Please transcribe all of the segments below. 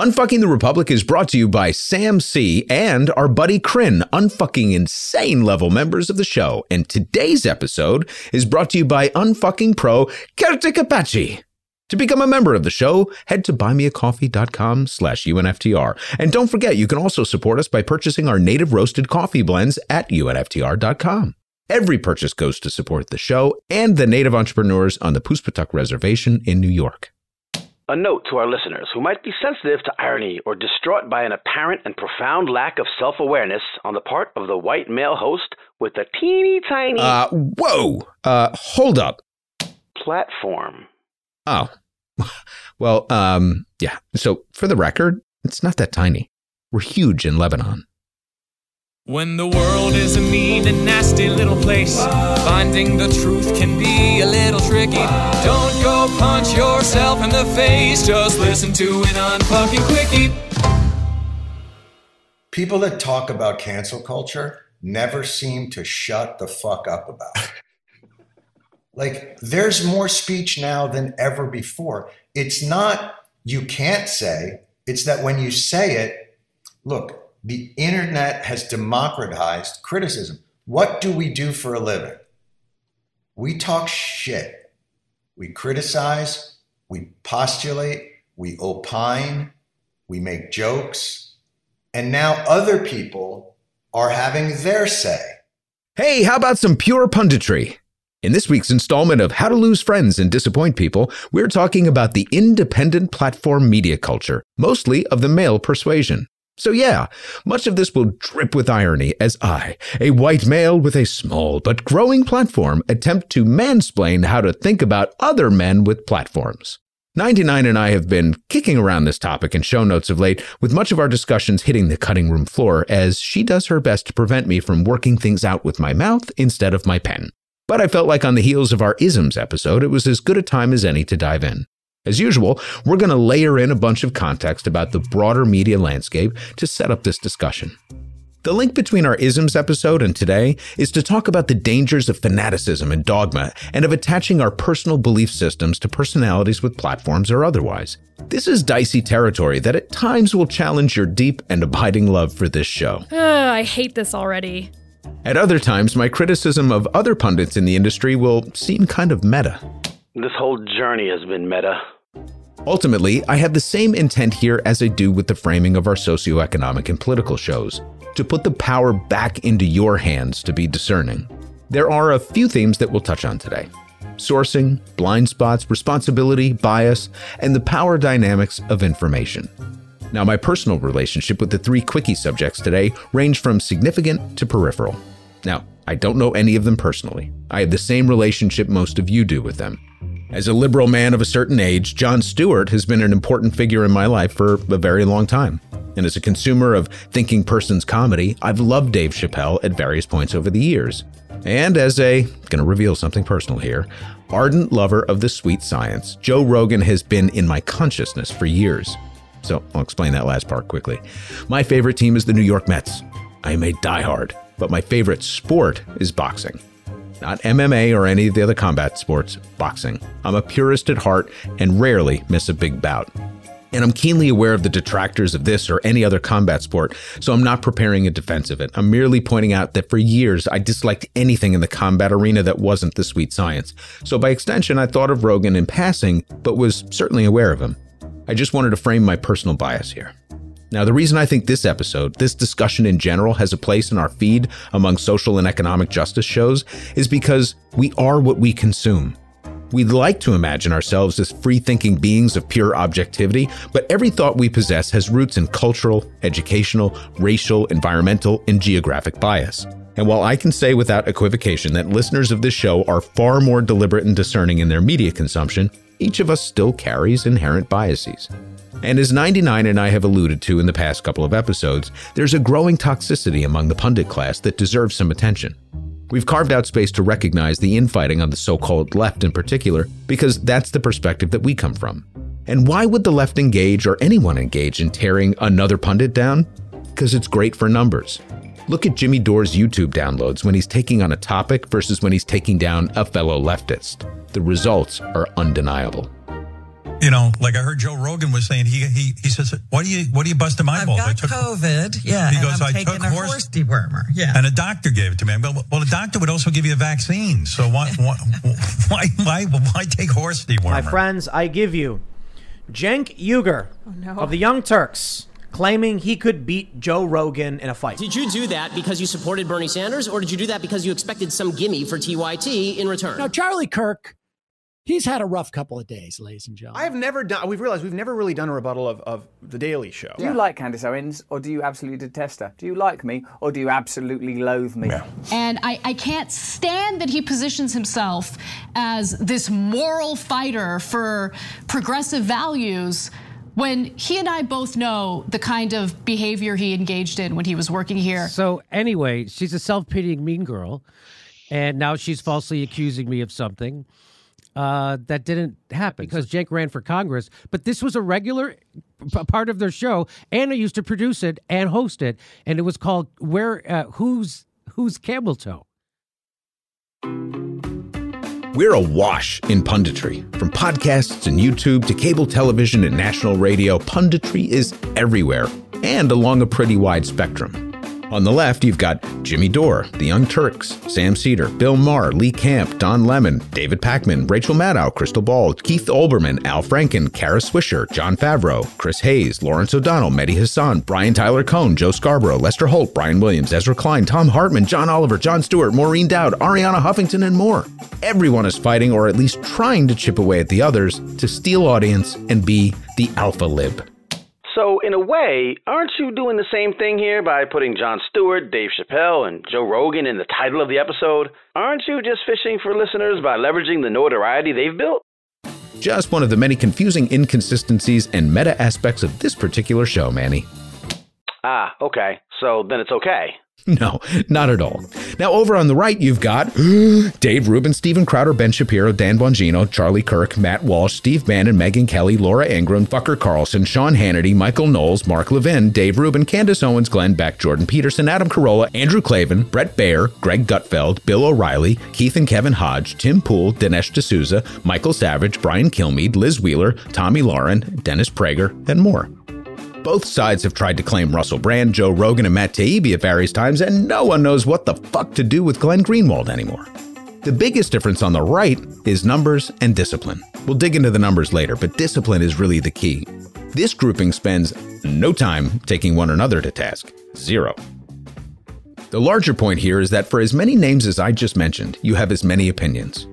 Unfucking the Republic is brought to you by Sam C and our buddy Kryn, unfucking insane level members of the show. And today's episode is brought to you by Unfucking Pro Celtic Apache. To become a member of the show, head to buymeacoffee.com slash UNFTR. And don't forget, you can also support us by purchasing our native roasted coffee blends at UNFTR.com. Every purchase goes to support the show and the native entrepreneurs on the Poospatuck Reservation in New York. A note to our listeners who might be sensitive to irony or distraught by an apparent and profound lack of self awareness on the part of the white male host with a teeny tiny Uh, whoa! Uh, hold up. platform. Oh, well, um, yeah. So for the record, it's not that tiny. We're huge in Lebanon. When the world is a mean and nasty little place, finding the truth can be a little tricky. Don't go punch yourself in the face, just listen to an unfucking quickie. People that talk about cancel culture never seem to shut the fuck up about it. like, there's more speech now than ever before. It's not you can't say, it's that when you say it, look, the internet has democratized criticism. What do we do for a living? We talk shit. We criticize, we postulate, we opine, we make jokes, and now other people are having their say. Hey, how about some pure punditry? In this week's installment of How to Lose Friends and Disappoint People, we're talking about the independent platform media culture, mostly of the male persuasion. So, yeah, much of this will drip with irony as I, a white male with a small but growing platform, attempt to mansplain how to think about other men with platforms. 99 and I have been kicking around this topic in show notes of late, with much of our discussions hitting the cutting room floor as she does her best to prevent me from working things out with my mouth instead of my pen. But I felt like on the heels of our isms episode, it was as good a time as any to dive in. As usual, we're going to layer in a bunch of context about the broader media landscape to set up this discussion. The link between our isms episode and today is to talk about the dangers of fanaticism and dogma and of attaching our personal belief systems to personalities with platforms or otherwise. This is dicey territory that at times will challenge your deep and abiding love for this show. Ugh, I hate this already. At other times, my criticism of other pundits in the industry will seem kind of meta. This whole journey has been meta. Ultimately, I have the same intent here as I do with the framing of our socioeconomic and political shows to put the power back into your hands to be discerning. There are a few themes that we'll touch on today sourcing, blind spots, responsibility, bias, and the power dynamics of information. Now, my personal relationship with the three quickie subjects today range from significant to peripheral. Now, I don't know any of them personally. I have the same relationship most of you do with them. As a liberal man of a certain age, Jon Stewart has been an important figure in my life for a very long time. And as a consumer of thinking person's comedy, I've loved Dave Chappelle at various points over the years. And as a, gonna reveal something personal here, ardent lover of the sweet science, Joe Rogan has been in my consciousness for years. So I'll explain that last part quickly. My favorite team is the New York Mets. I am a diehard, but my favorite sport is boxing. Not MMA or any of the other combat sports, boxing. I'm a purist at heart and rarely miss a big bout. And I'm keenly aware of the detractors of this or any other combat sport, so I'm not preparing a defense of it. I'm merely pointing out that for years I disliked anything in the combat arena that wasn't the sweet science. So by extension, I thought of Rogan in passing, but was certainly aware of him. I just wanted to frame my personal bias here. Now, the reason I think this episode, this discussion in general, has a place in our feed among social and economic justice shows is because we are what we consume. We'd like to imagine ourselves as free thinking beings of pure objectivity, but every thought we possess has roots in cultural, educational, racial, environmental, and geographic bias. And while I can say without equivocation that listeners of this show are far more deliberate and discerning in their media consumption, each of us still carries inherent biases. And as 99 and I have alluded to in the past couple of episodes, there's a growing toxicity among the pundit class that deserves some attention. We've carved out space to recognize the infighting on the so called left in particular, because that's the perspective that we come from. And why would the left engage or anyone engage in tearing another pundit down? Because it's great for numbers. Look at Jimmy Dore's YouTube downloads when he's taking on a topic versus when he's taking down a fellow leftist. The results are undeniable. You know, like I heard Joe Rogan was saying, he he he says, "What do you what do you busting my I've balls?" I got took COVID. Yeah, He and goes, I'm "I took a horse- horse dewormer. Yeah. and a doctor gave it to me. I go, well, a doctor would also give you a vaccine. So why why why why, why take horse dewormer? My friends, I give you Cenk Uygur oh, no. of the Young Turks claiming he could beat Joe Rogan in a fight. Did you do that because you supported Bernie Sanders, or did you do that because you expected some gimme for TYT in return? Now, Charlie Kirk, he's had a rough couple of days, ladies and gentlemen. I've never done. We've realized we've never really done a rebuttal of, of the Daily Show. Do you like Candace Owens or do you absolutely detest her? Do you like me or do you absolutely loathe me? And I, I can't stand that he positions himself as this moral fighter for progressive values when he and I both know the kind of behavior he engaged in when he was working here. So anyway, she's a self-pitying mean girl, and now she's falsely accusing me of something uh, that didn't happen because Jake ran for Congress. But this was a regular p- part of their show. Anna used to produce it and host it, and it was called "Where uh, Who's Who's Camel Toe." We're awash in punditry. From podcasts and YouTube to cable television and national radio, punditry is everywhere and along a pretty wide spectrum. On the left, you've got Jimmy Dore, The Young Turks, Sam Seder, Bill Maher, Lee Camp, Don Lemon, David Pakman, Rachel Maddow, Krystal Ball, Keith Olbermann, Al Franken, Kara Swisher, Jon Favreau, Chris Hayes, Lawrence O'Donnell, Mehdi Hasan, Brian Tyler Cohen, Joe Scarborough, Lester Holt, Brian Williams, Ezra Klein, Thom Hartmann, John Oliver, Jon Stewart, Maureen Dowd, Arianna Huffington, and more. Everyone is fighting or at least trying to chip away at the others to steal audience and be the alpha lib. So, in a way, aren't you doing the same thing here by putting Jon Stewart, Dave Chappelle, and Joe Rogan in the title of the episode? Aren't you just fishing for listeners by leveraging the notoriety they've built? Just one of the many confusing inconsistencies and meta aspects of this particular show, Manny. Ah, okay. So then it's okay. No, not at all. Now, over on the right, you've got Dave Rubin, Steven Crowder, Ben Shapiro, Dan Bongino, Charlie Kirk, Matt Walsh, Steve Bannon, Megyn Kelly, Laura Ingraham, Fucker Carlson, Sean Hannity, Michael Knowles, Mark Levin, Dave Rubin, Candace Owens, Glenn Beck, Jordan Peterson, Adam Carolla, Andrew Klavan, Bret Baier, Greg Gutfeld, Bill O'Reilly, Keith and Kevin Hodge, Tim Poole, Dinesh D'Souza, Michael Savage, Brian Kilmeade, Liz Wheeler, Tomi Lahren, Dennis Prager, and more. Both sides have tried to claim Russell Brand, Joe Rogan, and Matt Taibbi at various times, and no one knows what the fuck to do with Glenn Greenwald anymore. The biggest difference on the right is numbers and discipline. We'll dig into the numbers later, but discipline is really the key. This grouping spends no time taking one another to task. Zero. The larger point here is that for as many names as I just mentioned, you have as many opinions.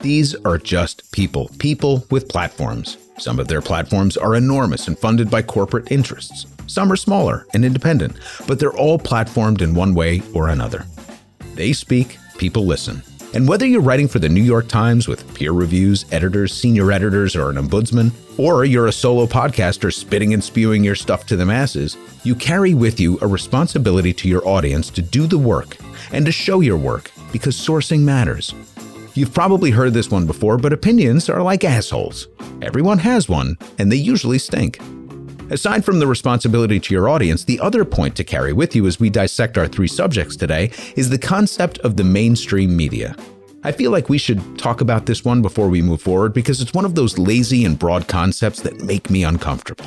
These are just people, people with platforms. Some of their platforms are enormous and funded by corporate interests. Some are smaller and independent, but they're all platformed in one way or another. They speak, people listen. And whether you're writing for the New York Times with peer reviews, editors, senior editors, or an ombudsman, or you're a solo podcaster spitting and spewing your stuff to the masses, you carry with you a responsibility to your audience to do the work and to show your work because sourcing matters. You've probably heard this one before, but opinions are like assholes. Everyone has one, and they usually stink. Aside from the responsibility to your audience, the other point to carry with you as we dissect our three subjects today is the concept of the mainstream media. I feel like we should talk about this one before we move forward because it's one of those lazy and broad concepts that make me uncomfortable.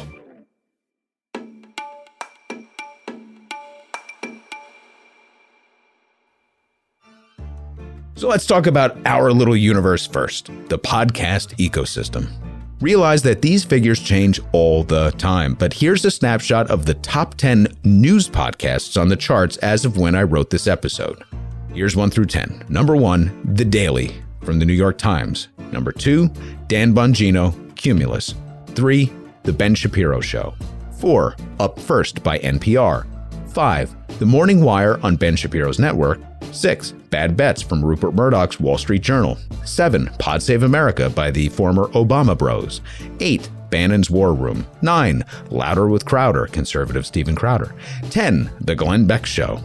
So let's talk about our little universe first the podcast ecosystem. Realize that these figures change all the time, but here's a snapshot of the top 10 news podcasts on the charts as of when I wrote this episode. Here's 1 through 10. Number 1, The Daily from the New York Times. Number 2, Dan Bongino, Cumulus. 3, The Ben Shapiro Show. 4, Up First by NPR. 5, The Morning Wire on Ben Shapiro's network. 6. Bad Bets from Rupert Murdoch's Wall Street Journal. 7. Pod Save America by the former Obama Bros. 8. Bannon's War Room. 9. Louder with Crowder, conservative Steven Crowder. 10. The Glenn Beck Show.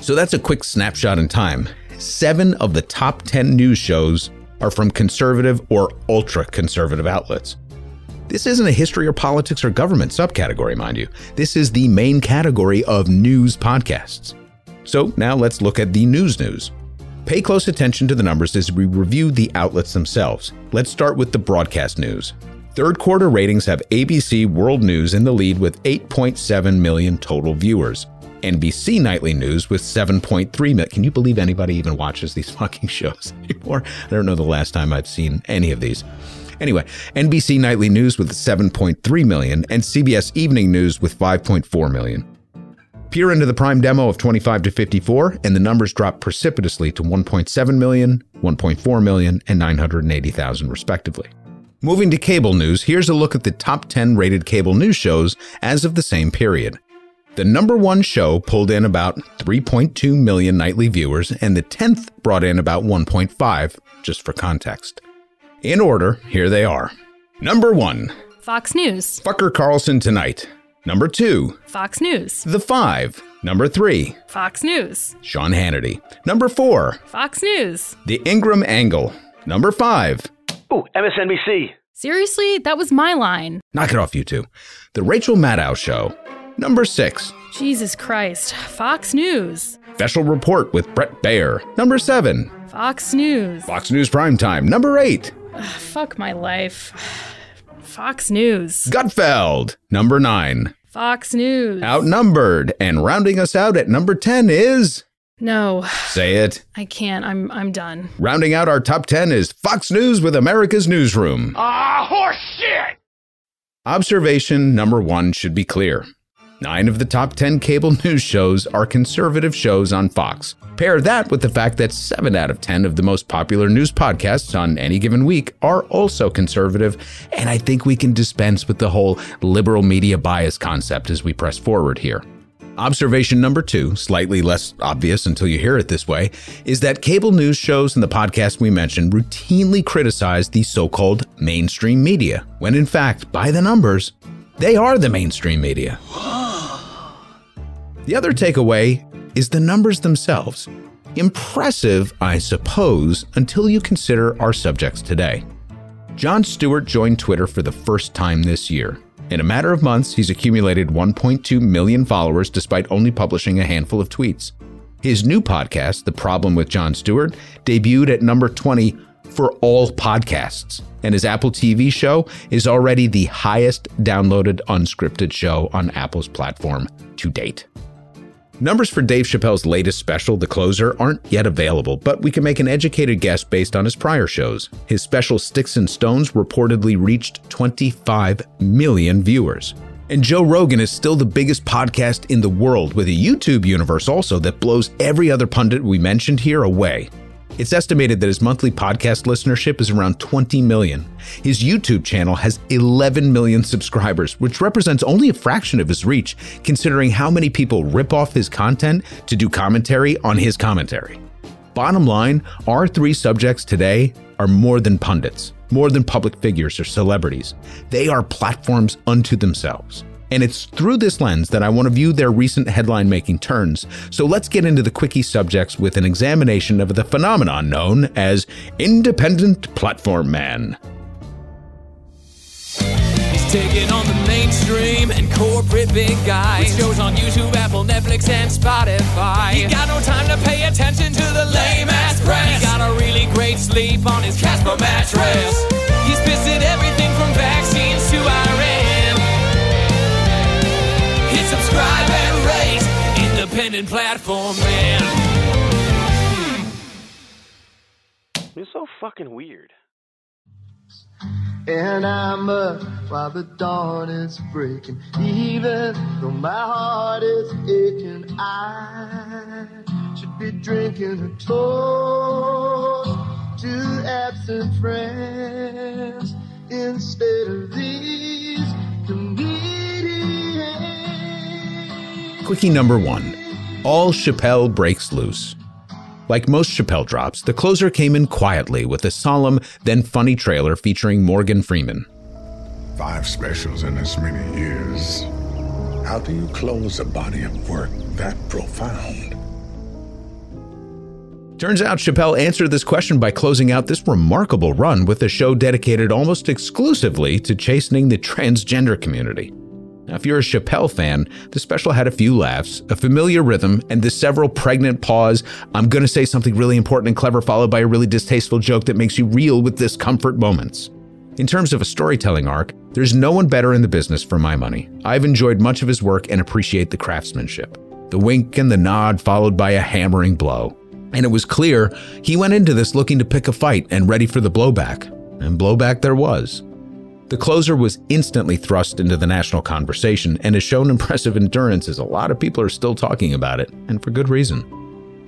So that's a quick snapshot in time. Seven of the top 10 news shows are from conservative or ultra conservative outlets. This isn't a history or politics or government subcategory, mind you. This is the main category of news podcasts. So now let's look at the news news. Pay close attention to the numbers as we review the outlets themselves. Let's start with the broadcast news. Third quarter ratings have ABC World News in the lead with 8.7 million total viewers. NBC Nightly News with 7.3 million. Can you believe anybody even watches these fucking shows anymore? I don't know the last time I've seen any of these. Anyway, NBC Nightly News with 7.3 million and CBS Evening News with 5.4 million. Peer into the prime demo of 25 to 54, and the numbers drop precipitously to 1.7 million, 1.4 million, and 980,000 respectively. Moving to cable news, here's a look at the top 10 rated cable news shows as of the same period. The number one show pulled in about 3.2 million nightly viewers, and the 10th brought in about 1.5, just for context. In order, here they are. Number one, Fox News. Fucker Carlson Tonight. Number two, Fox News. The Five. Number three, Fox News. Sean Hannity. Number four, Fox News. The Ingraham Angle. Number five, Ooh, MSNBC. Seriously, that was my line. knock it off, you two, The Rachel Maddow Show. Number six, Jesus Christ. Fox News. Special Report with Bret Baier. Number seven, Fox News. Fox News Primetime. Number eight, Ugh, fuck my life. Fox News. Gutfeld. Number nine, Fox News. Outnumbered. And rounding us out at number 10 is. No, Say it. I can't. I'm I'm done. Rounding out our top 10 is Fox News with America's Newsroom. Ah, horse shit! Observation number one should be clear. Nine of the top 10 cable news shows are conservative shows on Fox. Pair that with the fact that seven out of 10 of the most popular news podcasts on any given week are also conservative, and I think we can dispense with the whole liberal media bias concept as we press forward here. Observation number two, slightly less obvious until you hear it this way, is that cable news shows and the podcast we mentioned routinely criticize the so called mainstream media, when in fact, by the numbers, they are the mainstream media. The other takeaway is the numbers themselves. Impressive, I suppose, until you consider our subjects today. Jon Stewart joined Twitter for the first time this year. In a matter of months, he's accumulated 1.2 million followers despite only publishing a handful of tweets. His new podcast, The Problem with Jon Stewart, debuted at number 20 for all podcasts, and his Apple TV show is already the highest downloaded unscripted show on Apple's platform to date. Numbers for Dave Chappelle's latest special, The Closer, aren't yet available, but we can make an educated guess based on his prior shows. His special Sticks and Stones reportedly reached 25 million viewers. And Joe Rogan is still the biggest podcast in the world, with a YouTube universe also that blows every other pundit we mentioned here away. It's estimated that his monthly podcast listenership is around 20 million. His YouTube channel has 11 million subscribers, which represents only a fraction of his reach, considering how many people rip off his content to do commentary on his commentary. Bottom line, our three subjects today are more than pundits, more than public figures or celebrities. They are platforms unto themselves. And it's through this lens that I want to view their recent headline making turns. So let's get into the quickie subjects with an examination of the phenomenon known as Independent Platform Man. He's taking on the mainstream and corporate big guys. With shows on YouTube, Apple, Netflix, and Spotify. He got no time to pay attention to the lame ass press. He got a really great sleep on his Casper mattress. He's pissed at everything from vaccines to Iran. Subscribe and rate. Independent platform man. You're so fucking weird. And I'm up while the dawn is breaking. Even though my heart is aching, I should be drinking a toast to absent friends instead of these Quickie number one All Chappelle breaks loose. Like most Chappelle drops, the closer came in quietly with a solemn, then funny trailer featuring Morgan Freeman. Five specials in as many years. How do you close a body of work that profound? Turns out Chappelle answered this question by closing out this remarkable run with a show dedicated almost exclusively to chastening the transgender community. Now, if you're a Chappelle fan, the special had a few laughs, a familiar rhythm, and the several pregnant pause, I'm going to say something really important and clever, followed by a really distasteful joke that makes you reel with discomfort moments. In terms of a storytelling arc, there's no one better in the business for my money. I've enjoyed much of his work and appreciate the craftsmanship. The wink and the nod followed by a hammering blow. And it was clear he went into this looking to pick a fight and ready for the blowback. And blowback there was. The closer was instantly thrust into the national conversation and has shown impressive endurance as a lot of people are still talking about it, and for good reason.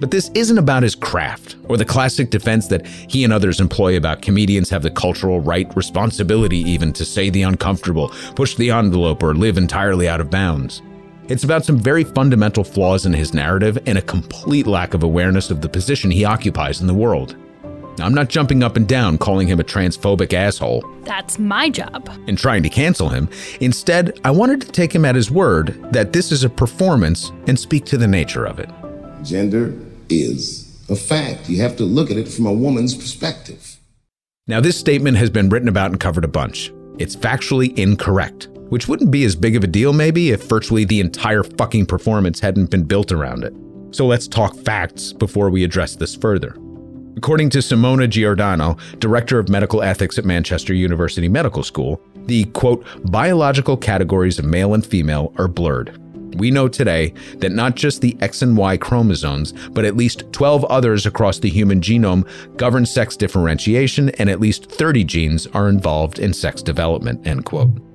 But this isn't about his craft or the classic defense that he and others employ about comedians have the cultural right, responsibility even, to say the uncomfortable, push the envelope, or live entirely out of bounds. It's about some very fundamental flaws in his narrative and a complete lack of awareness of the position he occupies in the world. I'm not jumping up and down calling him a transphobic asshole That's my job. and trying to cancel him. Instead, I wanted to take him at his word that this is a performance and speak to the nature of it. Gender is a fact. You have to look at it from a woman's perspective. Now, this statement has been written about and covered a bunch. It's factually incorrect, which wouldn't be as big of a deal maybe if virtually the entire fucking performance hadn't been built around it. So let's talk facts before we address this further. According to Simona Giordano, director of medical ethics at Manchester University Medical School, the quote, biological categories of male and female are blurred. We know today that not just the X and Y chromosomes, but at least 12 others across the human genome govern sex differentiation, and at least 30 genes are involved in sex development. End quote.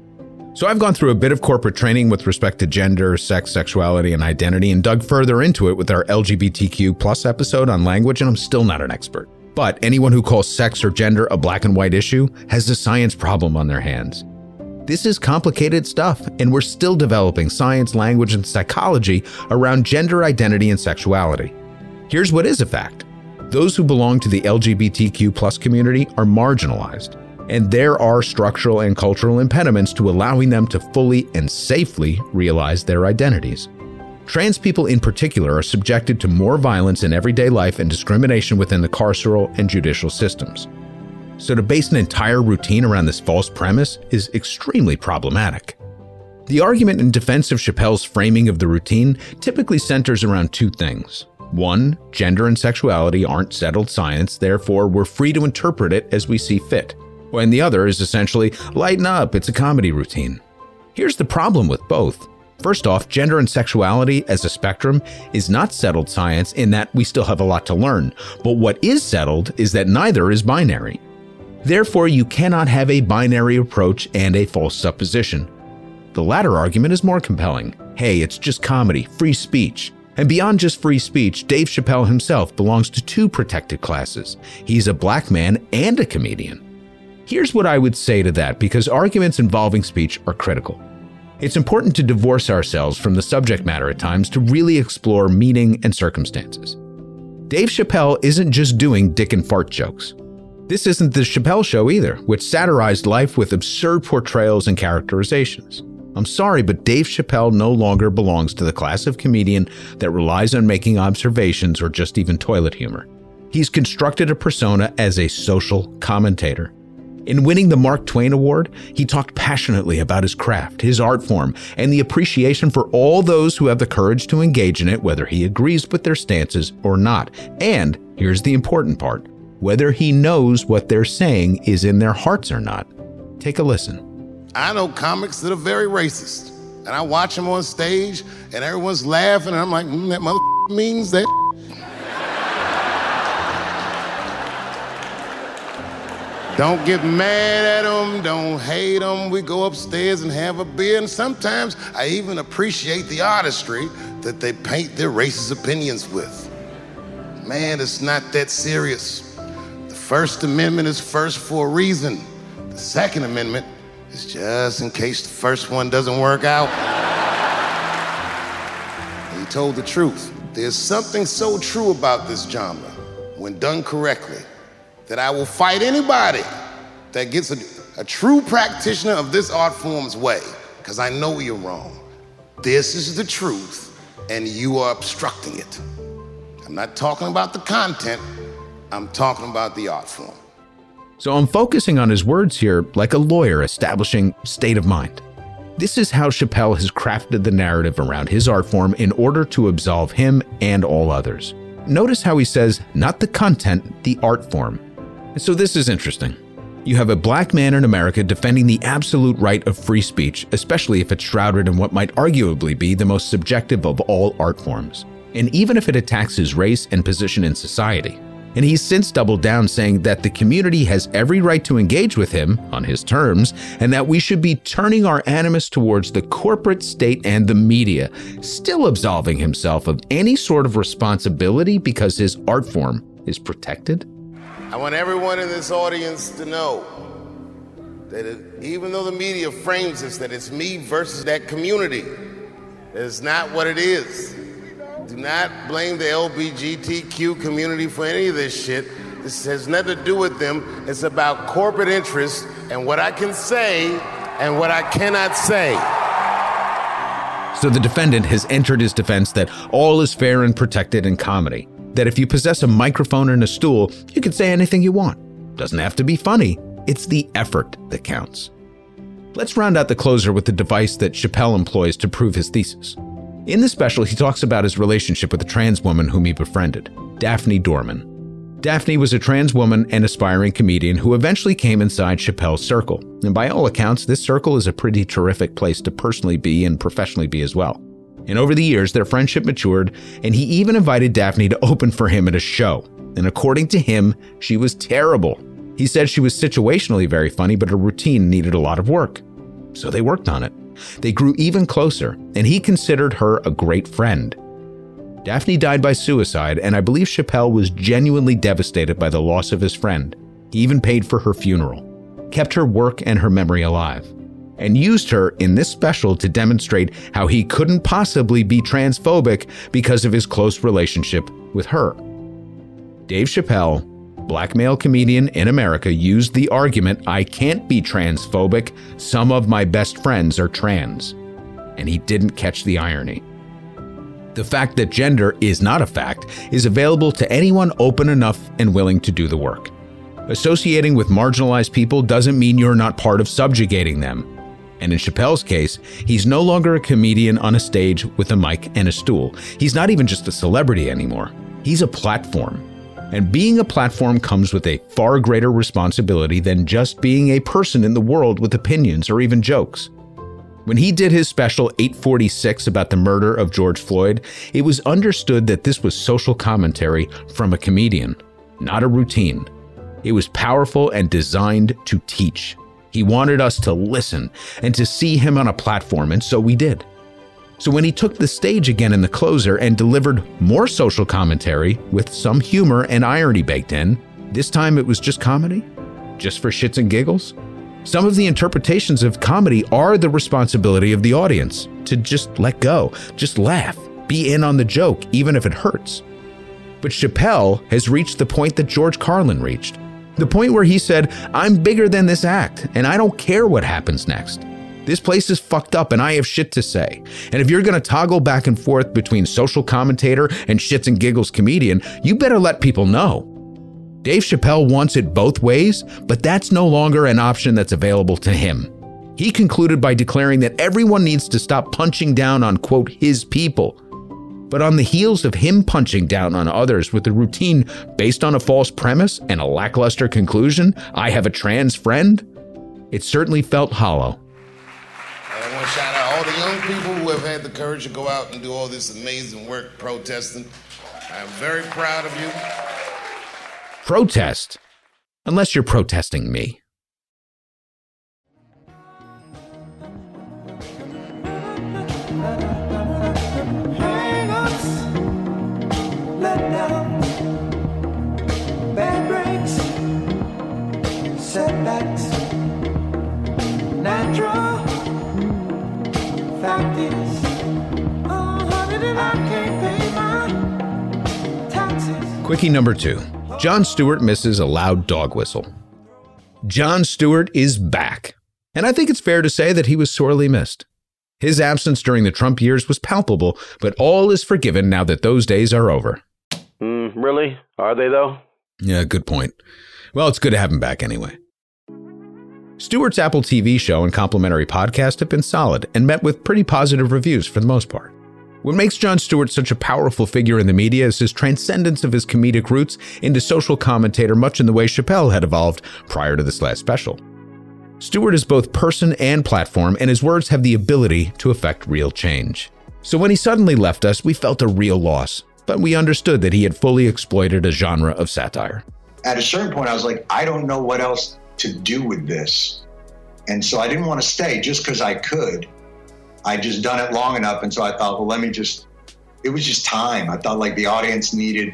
So I've gone through a bit of corporate training with respect to gender, sex, sexuality, and identity, and dug further into it with our LGBTQ plus episode on language, and I'm still not an expert. But anyone who calls sex or gender a black and white issue has a science problem on their hands. This is complicated stuff, and we're still developing science, language, and psychology around gender identity and sexuality. Here's what is a fact those who belong to the LGBTQ plus community are marginalized, and there are structural and cultural impediments to allowing them to fully and safely realize their identities. Trans people in particular are subjected to more violence in everyday life and discrimination within the carceral and judicial systems. So, to base an entire routine around this false premise is extremely problematic. The argument in defense of Chappelle's framing of the routine typically centers around two things. One, gender and sexuality aren't settled science, therefore, we're free to interpret it as we see fit. And the other is essentially, lighten up, it's a comedy routine. Here's the problem with both. First off, gender and sexuality as a spectrum is not settled science in that we still have a lot to learn, but what is settled is that neither is binary. Therefore, you cannot have a binary approach and a false supposition. The latter argument is more compelling. Hey, it's just comedy, free speech. And beyond just free speech, Dave Chappelle himself belongs to two protected classes. He's a black man and a comedian. Here's what I would say to that because arguments involving speech are critical. It's important to divorce ourselves from the subject matter at times to really explore meaning and circumstances. Dave Chappelle isn't just doing dick and fart jokes. This isn't the Chappelle Show either, which satirized life with absurd portrayals and characterizations. I'm sorry, but Dave Chappelle no longer belongs to the class of comedian that relies on making observations or just even toilet humor. He's constructed a persona as a social commentator. In winning the Mark Twain Award, he talked passionately about his craft, his art form, and the appreciation for all those who have the courage to engage in it, whether he agrees with their stances or not. And here's the important part whether he knows what they're saying is in their hearts or not. Take a listen. I know comics that are very racist, and I watch them on stage, and everyone's laughing, and I'm like, mm, that mother means that. Don't get mad at them, don't hate them. We go upstairs and have a beer, and sometimes I even appreciate the artistry that they paint their racist opinions with. Man, it's not that serious. The First Amendment is first for a reason. The Second Amendment is just in case the first one doesn't work out. He told the truth. There's something so true about this genre, when done correctly, that I will fight anybody that gets a, a true practitioner of this art form's way, because I know you're wrong. This is the truth, and you are obstructing it. I'm not talking about the content, I'm talking about the art form. So I'm focusing on his words here like a lawyer establishing state of mind. This is how Chappelle has crafted the narrative around his art form in order to absolve him and all others. Notice how he says, not the content, the art form. And so this is interesting. You have a black man in America defending the absolute right of free speech, especially if it's shrouded in what might arguably be the most subjective of all art forms, and even if it attacks his race and position in society. And he's since doubled down saying that the community has every right to engage with him on his terms, and that we should be turning our animus towards the corporate state and the media, still absolving himself of any sort of responsibility because his art form is protected. I want everyone in this audience to know that it, even though the media frames this, that it's me versus that community, it's not what it is. Do not blame the LBGTQ community for any of this shit. This has nothing to do with them. It's about corporate interests and what I can say and what I cannot say. So the defendant has entered his defense that all is fair and protected in comedy. That if you possess a microphone and a stool, you can say anything you want. Doesn't have to be funny, it's the effort that counts. Let's round out the closer with the device that Chappelle employs to prove his thesis. In the special, he talks about his relationship with a trans woman whom he befriended, Daphne Dorman. Daphne was a trans woman and aspiring comedian who eventually came inside Chappelle's circle. And by all accounts, this circle is a pretty terrific place to personally be and professionally be as well. And over the years, their friendship matured, and he even invited Daphne to open for him at a show. And according to him, she was terrible. He said she was situationally very funny, but her routine needed a lot of work. So they worked on it. They grew even closer, and he considered her a great friend. Daphne died by suicide, and I believe Chappelle was genuinely devastated by the loss of his friend. He even paid for her funeral, kept her work and her memory alive, and used her in this special to demonstrate how he couldn't possibly be transphobic because of his close relationship with her. Dave Chappelle, black male comedian in America, used the argument I can't be transphobic, some of my best friends are trans. And he didn't catch the irony. The fact that gender is not a fact is available to anyone open enough and willing to do the work. Associating with marginalized people doesn't mean you're not part of subjugating them. And in Chappelle's case, he's no longer a comedian on a stage with a mic and a stool. He's not even just a celebrity anymore. He's a platform. And being a platform comes with a far greater responsibility than just being a person in the world with opinions or even jokes. When he did his special 846 about the murder of George Floyd, it was understood that this was social commentary from a comedian, not a routine. It was powerful and designed to teach. He wanted us to listen and to see him on a platform, and so we did. So when he took the stage again in the closer and delivered more social commentary with some humor and irony baked in, this time it was just comedy? Just for shits and giggles? Some of the interpretations of comedy are the responsibility of the audience to just let go, just laugh, be in on the joke, even if it hurts. But Chappelle has reached the point that George Carlin reached. The point where he said, I'm bigger than this act, and I don't care what happens next. This place is fucked up and I have shit to say. And if you're to toggle back and forth between social commentator and shits and giggles comedian, you better let people know. Dave Chappelle wants it both ways, but that's no longer an option that's available to him. He concluded by declaring that everyone needs to stop punching down on, quote, his people. But on the heels of him punching down on others with a routine based on a false premise and a lackluster conclusion, I have a trans friend, it certainly felt hollow. I want to shout out all the young people who have had the courage to go out and do all this amazing work protesting. I'm very proud of you. Protest. Unless you're protesting me. Quickie number two Jon Stewart misses a loud dog whistle. Jon Stewart is back. And I think it's fair to say that he was sorely missed. His absence during the Trump years was palpable, but all is forgiven now that those days are over. Mm, really? Are they, though? Yeah, good point. Well, it's good to have him back anyway. Stewart's Apple TV show and complimentary podcast have been solid and met with pretty positive reviews for the most part. What makes Jon Stewart such a powerful figure in the media is his transcendence of his comedic roots into social commentator, much in the way Chappelle had evolved prior to this last special. Stewart is both person and platform, and his words have the ability to affect real change. So when he suddenly left us, we felt a real loss, but we understood that he had fully exploited a genre of satire. At a certain point, I was like, I don't know what else to do with this. And so I didn't want to stay just because I could. I just done it long enough. And so I thought, well, let me just, it was just time. I thought like the audience needed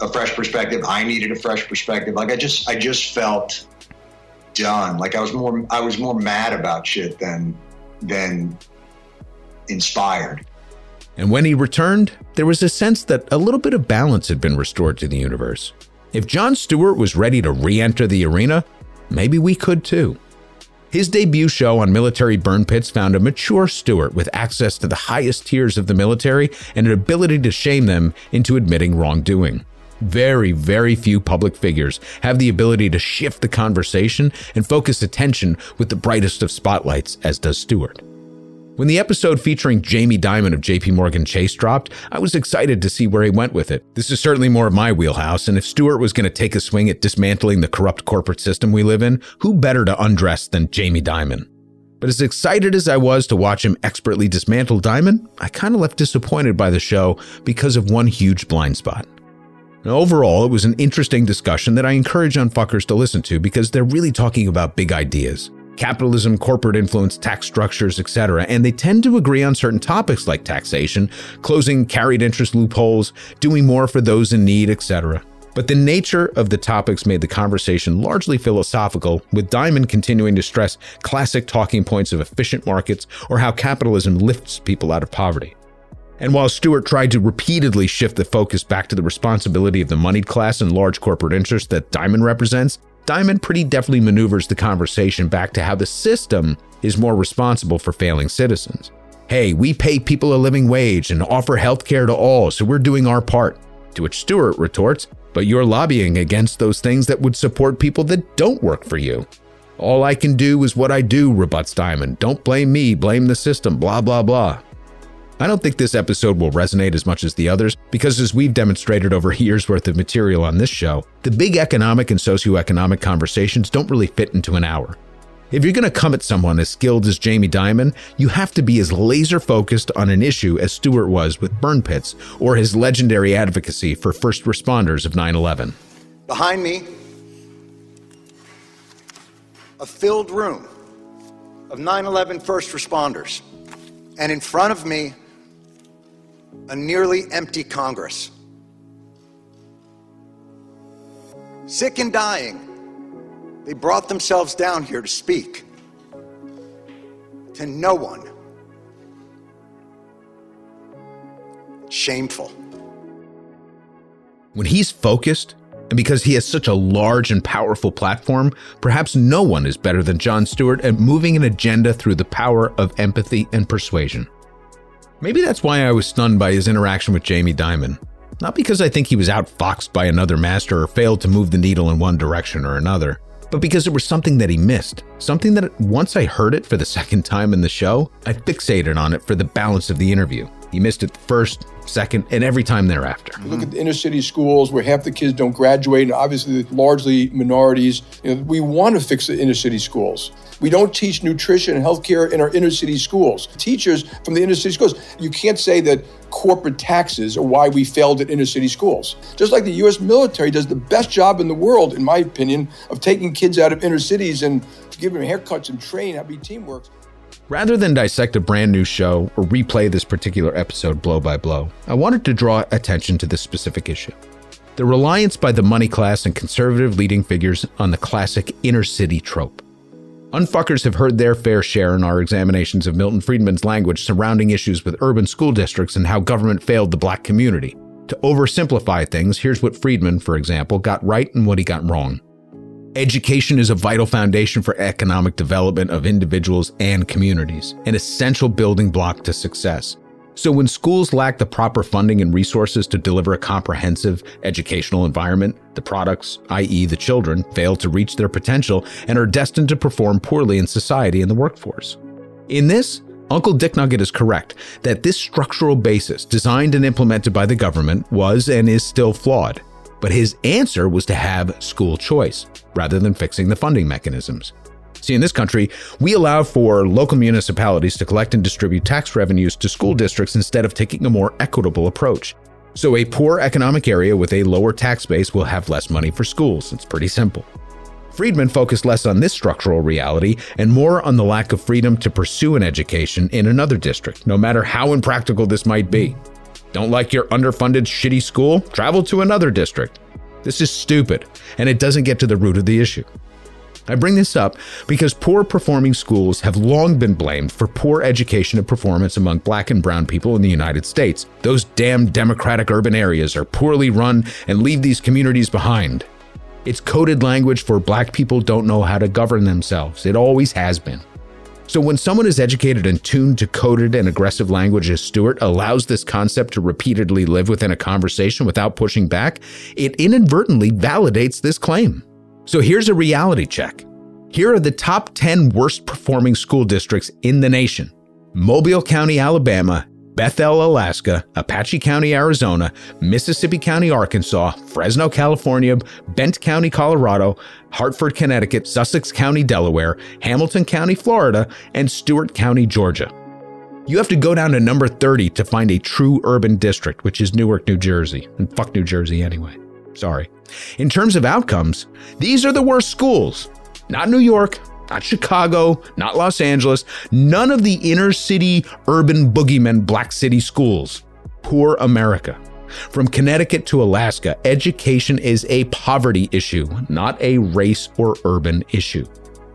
a fresh perspective. I needed a fresh perspective. Like I just, I just felt done. Like I was more, I was more mad about shit than, than inspired. And when he returned, there was a sense that a little bit of balance had been restored to the universe. If Jon Stewart was ready to re enter the arena, maybe we could too. His debut show on military burn pits found a mature Stewart with access to the highest tiers of the military and an ability to shame them into admitting wrongdoing. Very, very few public figures have the ability to shift the conversation and focus attention with the brightest of spotlights, as does Stewart. When the episode featuring Jamie Dimon of JP Morgan Chase dropped, I was excited to see where he went with it. This is certainly more of my wheelhouse, and if Stewart was going to take a swing at dismantling the corrupt corporate system we live in, who better to undress than Jamie Dimon? But as excited as I was to watch him expertly dismantle Dimon, I kind of left disappointed by the show because of one huge blind spot. Now, overall, it was an interesting discussion that I encourage unfuckers to listen to because they're really talking about big ideas capitalism, corporate influence, tax structures, etc., and they tend to agree on certain topics like taxation, closing carried interest loopholes, doing more for those in need, etc. But the nature of the topics made the conversation largely philosophical, with Dimon continuing to stress classic talking points of efficient markets or how capitalism lifts people out of poverty. And while Stewart tried to repeatedly shift the focus back to the responsibility of the moneyed class and large corporate interests that Dimon represents, Dimon pretty deftly maneuvers the conversation back to how the system is more responsible for failing citizens. Hey, we pay people a living wage and offer health care to all, so we're doing our part. To which Stewart retorts, but you're lobbying against those things that would support people that don't work for you. All I can do is what I do, rebuts Dimon. Don't blame me, blame the system, blah, blah, blah. I don't think this episode will resonate as much as the others because, as we've demonstrated over year's worth of material on this show, the big economic and socioeconomic conversations don't really fit into an hour. If you're going to come at someone as skilled as Jamie Dimon, you have to be as laser focused on an issue as Stewart was with burn pits or his legendary advocacy for first responders of 9 11. Behind me, a filled room of 9 11 first responders. And in front of me, a nearly empty Congress. Sick and dying, they brought themselves down here to speak to no one. Shameful. When he's focused, and because he has such a large and powerful platform, perhaps no one is better than Jon Stewart at moving an agenda through the power of empathy and persuasion. Maybe that's why I was stunned by his interaction with Jamie Dimon. Not because I think he was outfoxed by another master or failed to move the needle in one direction or another, but because it was something that he missed. Something that once I heard it for the second time in the show, I fixated on it for the balance of the interview. He missed it first, second, and every time thereafter. Look at the inner city schools where half the kids don't graduate, and obviously largely minorities. You know, we want to fix the inner city schools. We don't teach nutrition and healthcare in our inner city schools. Teachers from the inner city schools, you can't say that corporate taxes are why we failed at inner city schools. Just like the U.S. military does the best job in the world, in my opinion, of taking kids out of inner cities and giving them haircuts and train how to be teamwork. Rather than dissect a brand new show or replay this particular episode blow by blow, I wanted to draw attention to this specific issue. The reliance by the money class and conservative leading figures on the classic inner city trope. Unfuckers have heard their fair share in our examinations of Milton Friedman's language surrounding issues with urban school districts and how government failed the black community. To oversimplify things, here's what Friedman, for example, got right and what he got wrong. Education is a vital foundation for economic development of individuals and communities, an essential building block to success. So, when schools lack the proper funding and resources to deliver a comprehensive educational environment, the products, i.e., the children, fail to reach their potential and are destined to perform poorly in society and the workforce. In this, Uncle Dick Nugget is correct that this structural basis, designed and implemented by the government, was and is still flawed. But his answer was to have school choice, rather than fixing the funding mechanisms. See, in this country, we allow for local municipalities to collect and distribute tax revenues to school districts instead of taking a more equitable approach. So, a poor economic area with a lower tax base will have less money for schools. It's pretty simple. Friedman focused less on this structural reality and more on the lack of freedom to pursue an education in another district, no matter how impractical this might be. Don't like your underfunded, shitty school? Travel to another district. This is stupid, and it doesn't get to the root of the issue. I bring this up because poor performing schools have long been blamed for poor education and performance among black and brown people in the United States. Those damn democratic urban areas are poorly run and leave these communities behind. It's coded language for black people don't know how to govern themselves. It always has been. So when someone is educated and tuned to coded and aggressive language as Stewart allows this concept to repeatedly live within a conversation without pushing back, it inadvertently validates this claim. So here's a reality check. Here are the top 10 worst performing school districts in the nation Mobile County, Alabama, Bethel, Alaska, Apache County, Arizona, Mississippi County, Arkansas, Fresno, California, Bent County, Colorado, Hartford, Connecticut, Sussex County, Delaware, Hamilton County, Florida, and Stewart County, Georgia. You have to go down to number 30 to find a true urban district, which is Newark, New Jersey. And fuck New Jersey anyway. Sorry. In terms of outcomes, these are the worst schools. Not New York, not Chicago, not Los Angeles, none of the inner city urban boogeymen black city schools. Poor America. From Connecticut to Alaska, education is a poverty issue, not a race or urban issue.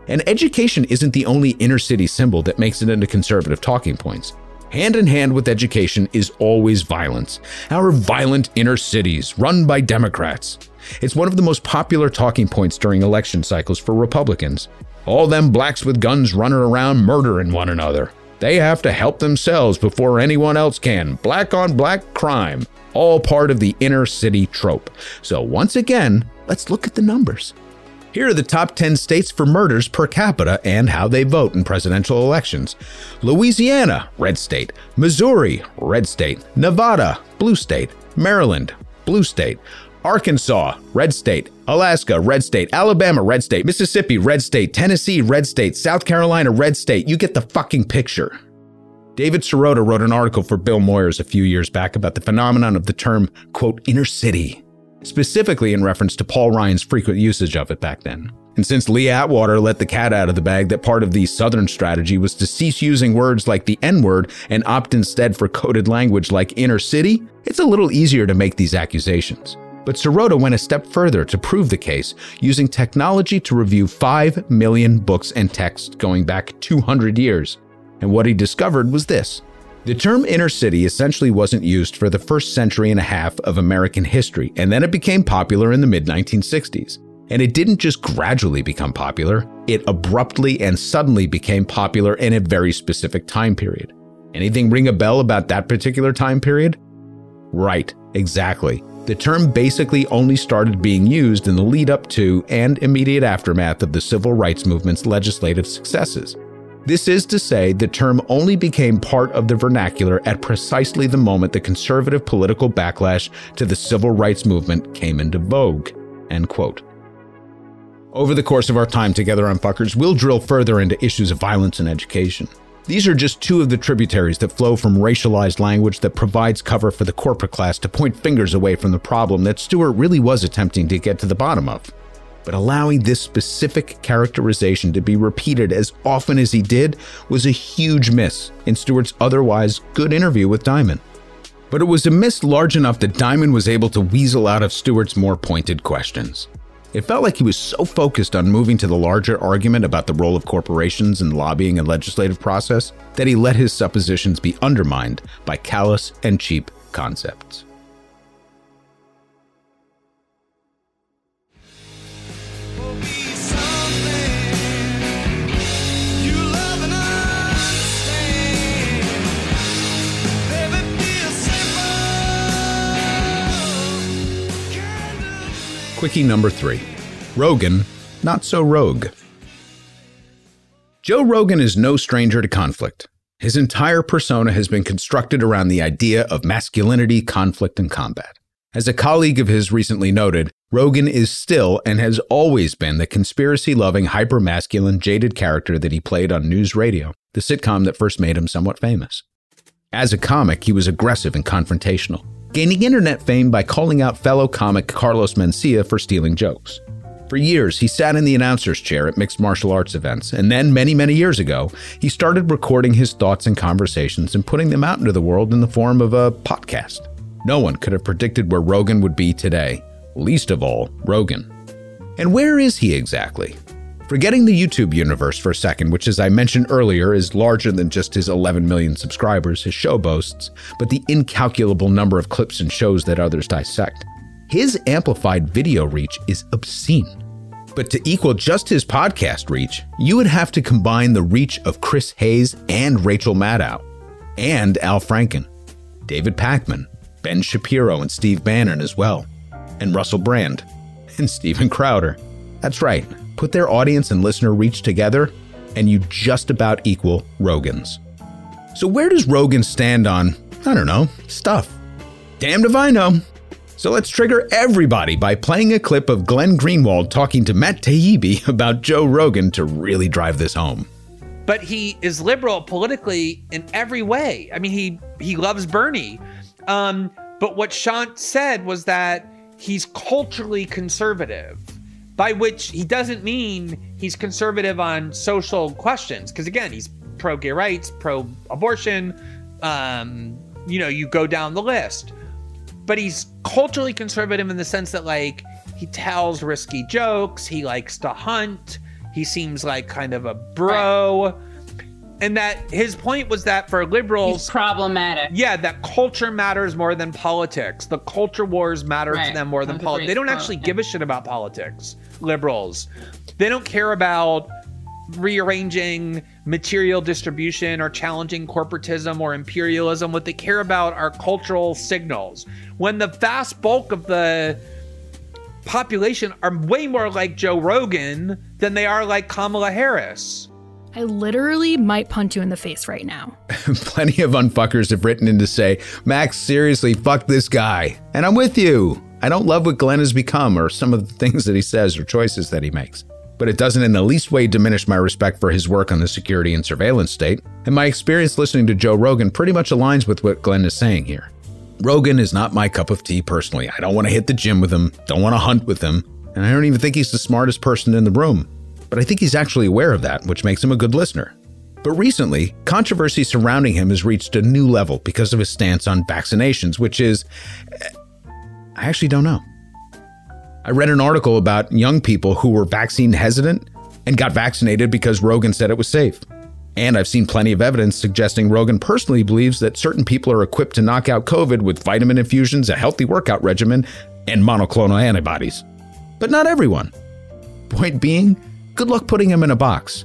And education isn't the only inner city symbol that makes it into conservative talking points. Hand in hand with education is always violence. Our violent inner cities, run by Democrats. It's one of the most popular talking points during election cycles for Republicans. All them blacks with guns running around murdering one another. They have to help themselves before anyone else can. Black on black crime. All part of the inner city trope. So, once again, let's look at the numbers. Here are the top 10 states for murders per capita and how they vote in presidential elections Louisiana, red state. Missouri, red state. Nevada, blue state. Maryland, blue state. Arkansas, red state. Alaska, red state. Alabama, red state. Mississippi, red state. Tennessee, red state. South Carolina, red state. You get the fucking picture. David Sirota wrote an article for Bill Moyers a few years back about the phenomenon of the term, quote, inner city specifically in reference to Paul Ryan's frequent usage of it back then. And since Lee Atwater let the cat out of the bag that part of the Southern strategy was to cease using words like the N word and opt instead for coded language like inner city, it's a little easier to make these accusations. But Sirota went a step further to prove the case using technology to review 5 million books and texts going back 200 years. And what he discovered was this the term inner city essentially wasn't used for the first century and a half of American history, and then it became popular in the mid 1960s. And it didn't just gradually become popular, it abruptly and suddenly became popular in a very specific time period. Anything ring a bell about that particular time period? Right, exactly. The term basically only started being used in the lead up to and immediate aftermath of the civil rights movement's legislative successes. This is to say, the term only became part of the vernacular at precisely the moment the conservative political backlash to the civil rights movement came into vogue. End quote. Over the course of our time together on Fuckers, we'll drill further into issues of violence and education. These are just two of the tributaries that flow from racialized language that provides cover for the corporate class to point fingers away from the problem that Stewart really was attempting to get to the bottom of but allowing this specific characterization to be repeated as often as he did was a huge miss in Stewart's otherwise good interview with Dimon. But it was a miss large enough that Dimon was able to weasel out of Stewart's more pointed questions. It felt like he was so focused on moving to the larger argument about the role of corporations in lobbying and legislative process that he let his suppositions be undermined by callous and cheap concepts. Quickie number three Rogan, not so rogue. Joe Rogan is no stranger to conflict. His entire persona has been constructed around the idea of masculinity, conflict, and combat. As a colleague of his recently noted, Rogan is still and has always been the conspiracy loving, hyper masculine, jaded character that he played on News Radio, the sitcom that first made him somewhat famous. As a comic, he was aggressive and confrontational, gaining internet fame by calling out fellow comic Carlos Mencia for stealing jokes. For years, he sat in the announcer's chair at mixed martial arts events, and then, many, many years ago, he started recording his thoughts and conversations and putting them out into the world in the form of a podcast. No one could have predicted where Rogan would be today, least of all, Rogan. And where is he exactly? Forgetting the YouTube universe for a second, which, as I mentioned earlier, is larger than just his 11 million subscribers his show boasts, but the incalculable number of clips and shows that others dissect, his amplified video reach is obscene. But to equal just his podcast reach, you would have to combine the reach of Chris Hayes and Rachel Maddow, and Al Franken, David Pakman, Ben Shapiro, and Steve Bannon as well, and Russell Brand, and Steven Crowder. That's right, put their audience and listener reach together, and you just about equal Rogan's. So, where does Rogan stand on, I don't know, stuff? Damned if I know. So let's trigger everybody by playing a clip of Glenn Greenwald talking to Matt Taibbi about Joe Rogan to really drive this home. But he is liberal politically in every way. I mean, he he loves Bernie. Um, but what Sean said was that he's culturally conservative, by which he doesn't mean he's conservative on social questions. Because again, he's pro gay rights, pro abortion. Um, you know, you go down the list. But he's culturally conservative in the sense that, like, he tells risky jokes, he likes to hunt, he seems like kind of a bro. Right. And that his point was that for liberals, He's problematic. Yeah, that culture matters more than politics. The culture wars matter right. to them more than politics. They don't actually give a shit about politics. Liberals, they don't care about rearranging material distribution or challenging corporatism or imperialism. What they care about are cultural signals. When the vast bulk of the population are way more like Joe Rogan than they are like Kamala Harris. I literally might punch you in the face right now. Plenty of unfuckers have written in to say, Max, seriously, fuck this guy. And I'm with you. I don't love what Glenn has become or some of the things that he says or choices that he makes. But it doesn't in the least way diminish my respect for his work on the security and surveillance state. And my experience listening to Joe Rogan pretty much aligns with what Glenn is saying here. Rogan is not my cup of tea personally. I don't want to hit the gym with him, don't want to hunt with him, and I don't even think he's the smartest person in the room but I think he's actually aware of that, which makes him a good listener. But recently, controversy surrounding him has reached a new level because of his stance on vaccinations, which is. I actually don't know. I read an article about young people who were vaccine hesitant and got vaccinated because Rogan said it was safe. And I've seen plenty of evidence suggesting Rogan personally believes that certain people are equipped to knock out COVID with vitamin infusions, a healthy workout regimen, and monoclonal antibodies. But not everyone. Point being, Good luck putting him in a box.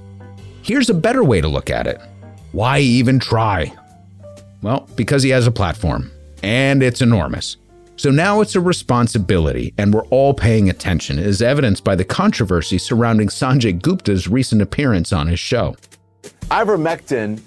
Here's a better way to look at it. Why even try? Well, because he has a platform, and it's enormous. So now it's a responsibility, and we're all paying attention, as evidenced by the controversy surrounding Sanjay Gupta's recent appearance on his show. Ivermectin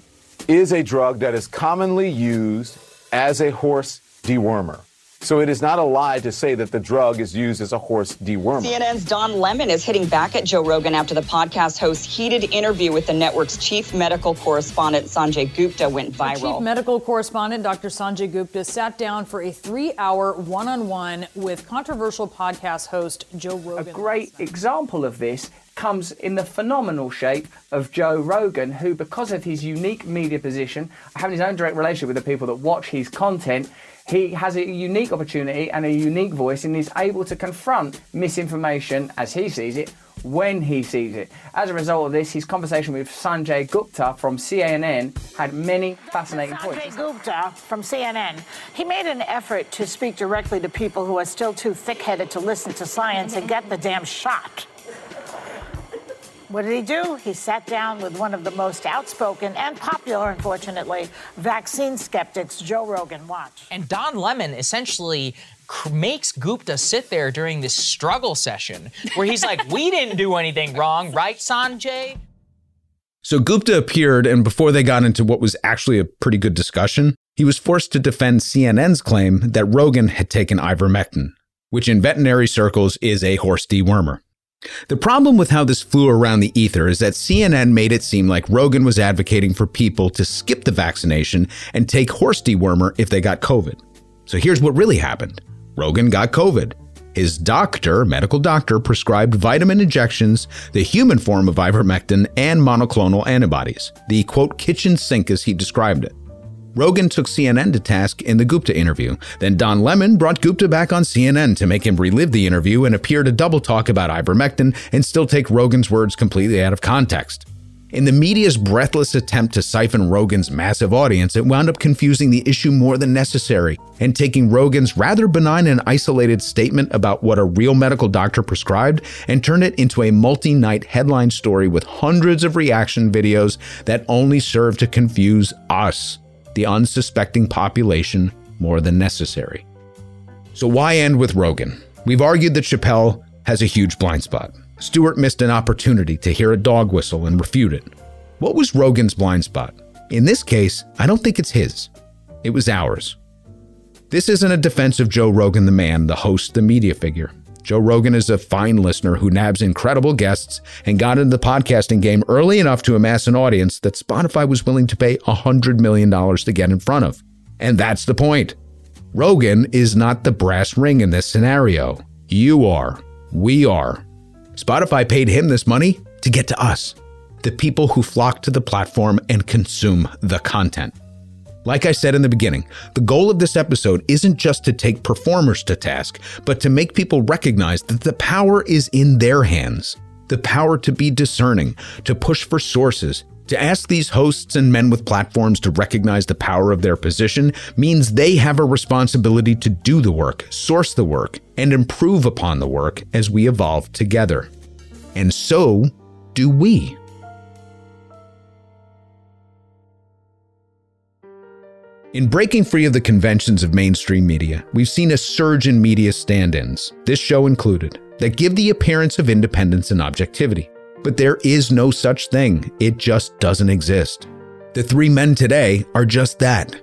is a drug that is commonly used as a horse dewormer. So it is not a lie to say that the drug is used as a horse dewormer. CNN's Don Lemon is hitting back at Joe Rogan after the podcast host's heated interview with the network's chief medical correspondent Sanjay Gupta went viral. The chief medical correspondent Dr. Sanjay Gupta sat down for a three-hour one-on-one with controversial podcast host Joe Rogan. A great example of this comes in the phenomenal shape of Joe Rogan, who, because of his unique media position, having his own direct relationship with the people that watch his content, he has a unique opportunity and a unique voice and is able to confront misinformation as he sees it when he sees it. As a result of this, his conversation with Sanjay Gupta from CNN had many fascinating Sanjay points. Gupta from CNN, he made an effort to speak directly to people who are still too thick-headed to listen to science and get the damn shot. What did he do? He sat down with one of the most outspoken and popular, unfortunately, vaccine skeptics, Joe Rogan. Watch. And Don Lemon essentially makes Gupta sit there during this struggle session where he's like, We didn't do anything wrong, right, Sanjay? So Gupta appeared, and before they got into what was actually a pretty good discussion, he was forced to defend CNN's claim that Rogan had taken ivermectin, which in veterinary circles is a horse dewormer. The problem with how this flew around the ether is that CNN made it seem like Rogan was advocating for people to skip the vaccination and take horse dewormer if they got COVID. So here's what really happened Rogan got COVID. His doctor, medical doctor, prescribed vitamin injections, the human form of ivermectin, and monoclonal antibodies, the quote kitchen sink as he described it. Rogan took CNN to task in the Gupta interview. Then Don Lemon brought Gupta back on CNN to make him relive the interview and appear to double talk about ivermectin and still take Rogan's words completely out of context. In the media's breathless attempt to siphon Rogan's massive audience, it wound up confusing the issue more than necessary and taking Rogan's rather benign and isolated statement about what a real medical doctor prescribed and turned it into a multi night headline story with hundreds of reaction videos that only serve to confuse us the unsuspecting population more than necessary. So, why end with Rogan? We've argued that Chappelle has a huge blind spot. Stewart missed an opportunity to hear a dog whistle and refute it. What was Rogan's blind spot? In this case, I don't think it's his. It was ours. This isn't a defense of Joe Rogan, the man, the host, the media figure. Joe Rogan is a fine listener who nabs incredible guests and got into the podcasting game early enough to amass an audience that Spotify was willing to pay $100 million to get in front of. And that's the point. Rogan is not the brass ring in this scenario. You are. We are. Spotify paid him this money to get to us, the people who flock to the platform and consume the content. Like I said in the beginning, the goal of this episode isn't just to take performers to task, but to make people recognize that the power is in their hands. The power to be discerning, to push for sources, to ask these hosts and men with platforms to recognize the power of their position means they have a responsibility to do the work, source the work, and improve upon the work as we evolve together. And so do we. In breaking free of the conventions of mainstream media, we've seen a surge in media stand ins, this show included, that give the appearance of independence and objectivity. But there is no such thing, it just doesn't exist. The three men today are just that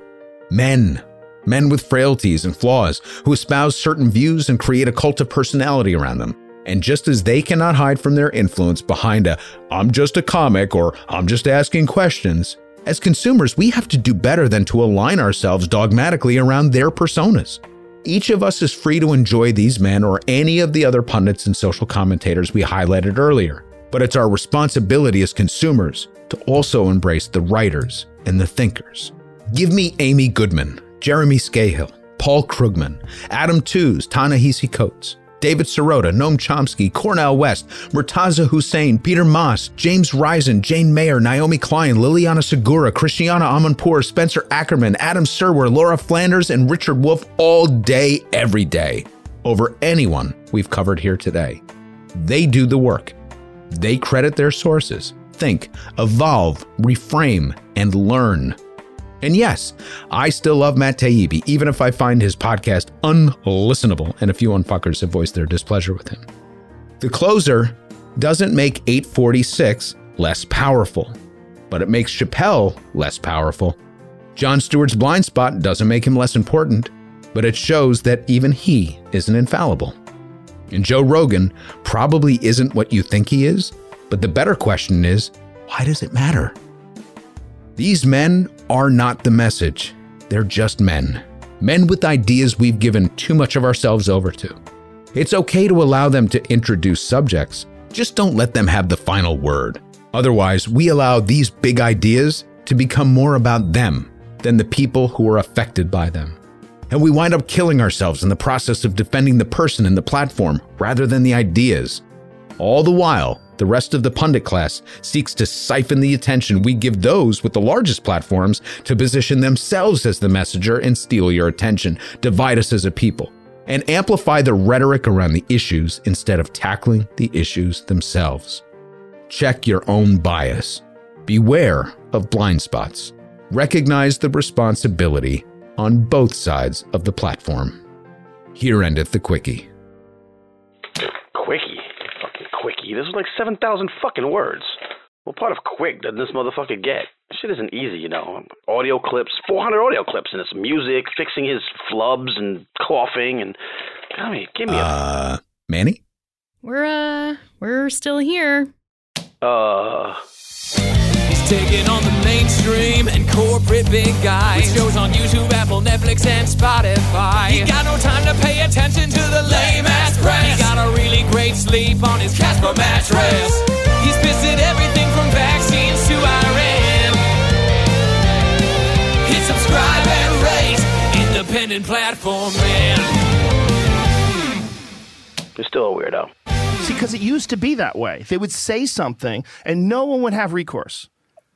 men. Men with frailties and flaws who espouse certain views and create a cult of personality around them. And just as they cannot hide from their influence behind a, I'm just a comic or I'm just asking questions, as consumers, we have to do better than to align ourselves dogmatically around their personas. Each of us is free to enjoy these men or any of the other pundits and social commentators we highlighted earlier, but it's our responsibility as consumers to also embrace the writers and the thinkers. Give me Amy Goodman, Jeremy Scahill, Paul Krugman, Adam Tooze, Ta-Nehisi Coates, David Sirota, Noam Chomsky, Cornel West, Murtaza Hussain, Peter Maass, James Risen, Jane Mayer, Naomi Klein, Liliana Segura, Christiana Amanpour, Spencer Ackerman, Adam Serwer, Laura Flanders, and Richard Wolff all day, every day, over anyone we've covered here today. They do the work. They credit their sources, think, evolve, reframe, and learn. And yes, I still love Matt Taibbi, even if I find his podcast unlistenable and a few unfuckers have voiced their displeasure with him. The closer doesn't make 846 less powerful, but it makes Chappelle less powerful. Jon Stewart's blind spot doesn't make him less important, but it shows that even he isn't infallible. And Joe Rogan probably isn't what you think he is, but the better question is why does it matter? These men are not the message, they're just men. Men with ideas we've given too much of ourselves over to. It's okay to allow them to introduce subjects, just don't let them have the final word. Otherwise, we allow these big ideas to become more about them than the people who are affected by them. And we wind up killing ourselves in the process of defending the person and the platform rather than the ideas. All the while, the rest of the pundit class seeks to siphon the attention we give those with the largest platforms to position themselves as the messenger and steal your attention, divide us as a people, and amplify the rhetoric around the issues instead of tackling the issues themselves. Check your own bias. Beware of blind spots. Recognize the responsibility on both sides of the platform. Here endeth the quickie. Quickie. This is like 7,000 fucking words. What part of quick does this motherfucker get? Shit isn't easy, you know. Audio clips, 400 audio clips, and it's music, fixing his flubs and coughing, and I mean, give me Uh, Manny? We're uh we're still here. Uh. He's taking on the mainstream and corporate big guys. With shows on YouTube, Apple, Netflix, and Spotify. He got no time to pay attention to the lame ass press. He got a really great sleep on his Casper mattress. He's pissed at everything from vaccines to Iran. Hit subscribe and rate independent platform man. You're still a weirdo. See, because it used to be that way. They would say something and no one would have recourse.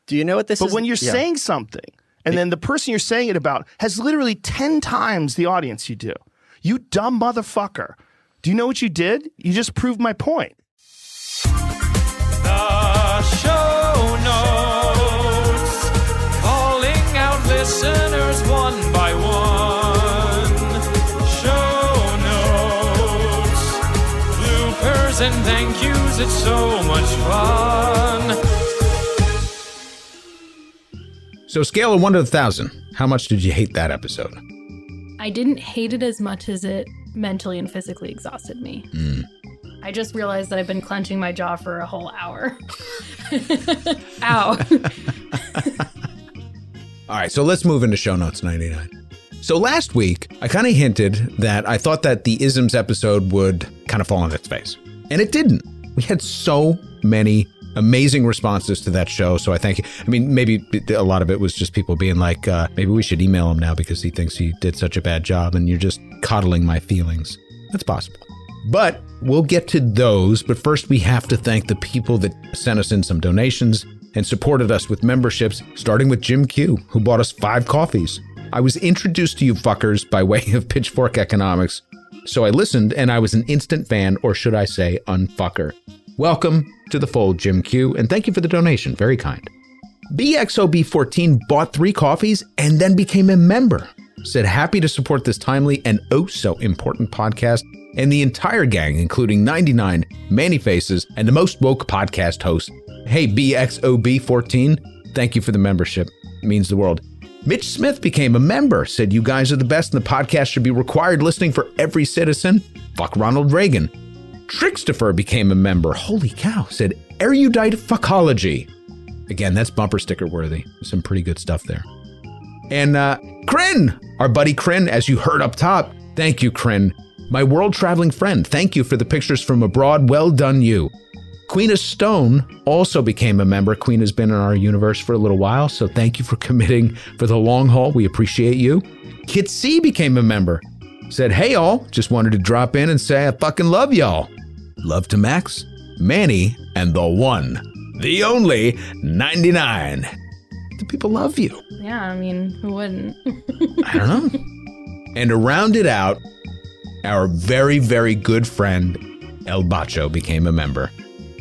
Do you know what this but is? But when you're Yeah. saying something and then the person you're saying it about has literally 10 times the audience you do, you dumb motherfucker. Do you know what you did? You just proved my point. The show notes, calling out listeners one by one. Show notes, bloopers and thank yous. It's so much fun. So, scale of one to a thousand. How much did you hate that episode? I didn't hate it as much as it mentally and physically exhausted me. Mm. I just realized that I've been clenching my jaw for a whole hour. Ow. All right, so let's move into show notes 99. So last week, I kind of hinted that I thought that the isms episode would kind of fall on its face. And it didn't. We had so many amazing responses to that show. So I thank you. I mean, maybe a lot of it was just people being like, uh, maybe we should email him now because he thinks he did such a bad job and you're just coddling my feelings. That's possible. But we'll get to those. But first, we have to thank the people that sent us in some donations and supported us with memberships, starting with Jim Q, who bought us five coffees. I was introduced to you fuckers by way of Pitchfork Economics, so I listened and I was an instant fan, or should I say, unfucker. Welcome to the fold, Jim Q, and thank you for the donation. Very kind. BXOB14 bought three coffees and then became a member. Said happy to support this timely and oh so important podcast and the entire gang, including 99 Manny Faces and the most woke podcast host. Hey, BXOB14, thank you for the membership. It means the world. Mitch Smith became a member, said you guys are the best and the podcast should be required listening for every citizen. Fuck Ronald Reagan. Trickstifer became a member. Holy cow, said erudite fuckology. Again, that's bumper sticker worthy. Some pretty good stuff there. And uh Kryn, our buddy Kryn, as you heard up top. Thank you, Kryn. My world traveling friend, thank you for the pictures from abroad. Well done, you. Queen of Stone also became a member. Queen has been in our universe for a little while, so thank you for committing for the long haul. We appreciate you. Kit C became a member. Said, hey, all, just wanted to drop in and say I fucking love y'all. Love to Max, Manny, and the one, the only 99. The people love you. yeah, I mean, who wouldn't? I don't know. And to round it out, our very, very good friend El Bacho became a member.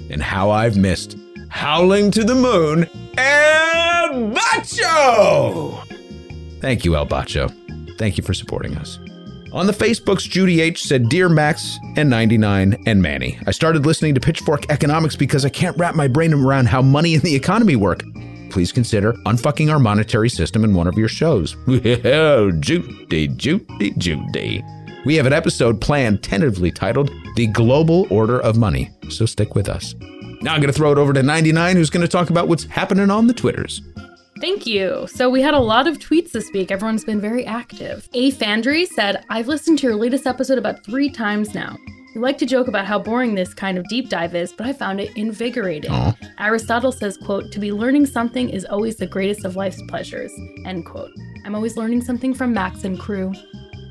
And how I've missed Howling to the Moon, El Bacho! Thank you, El Bacho. Thank you for supporting us. On the Facebooks, Judy H said, Dear Max and 99 and Manny, I started listening to Pitchfork Economics because I can't wrap my brain around how money and the economy work. Please consider unfucking our monetary system in one of your shows. Judy, Judy, Judy. We have an episode planned tentatively titled The Global Order of Money, so stick with us. Now I'm going to throw it over to 99, who's going to talk about what's happening on the Twitters. Thank you. So we had a lot of tweets this week. Everyone's been very active. A Fandry said, I've listened to your latest episode about three times now. You like to joke about how boring this kind of deep dive is, but I found it invigorating. Aw. Aristotle says, quote, to be learning something is always the greatest of life's pleasures, end quote. I'm always learning something from Max and crew.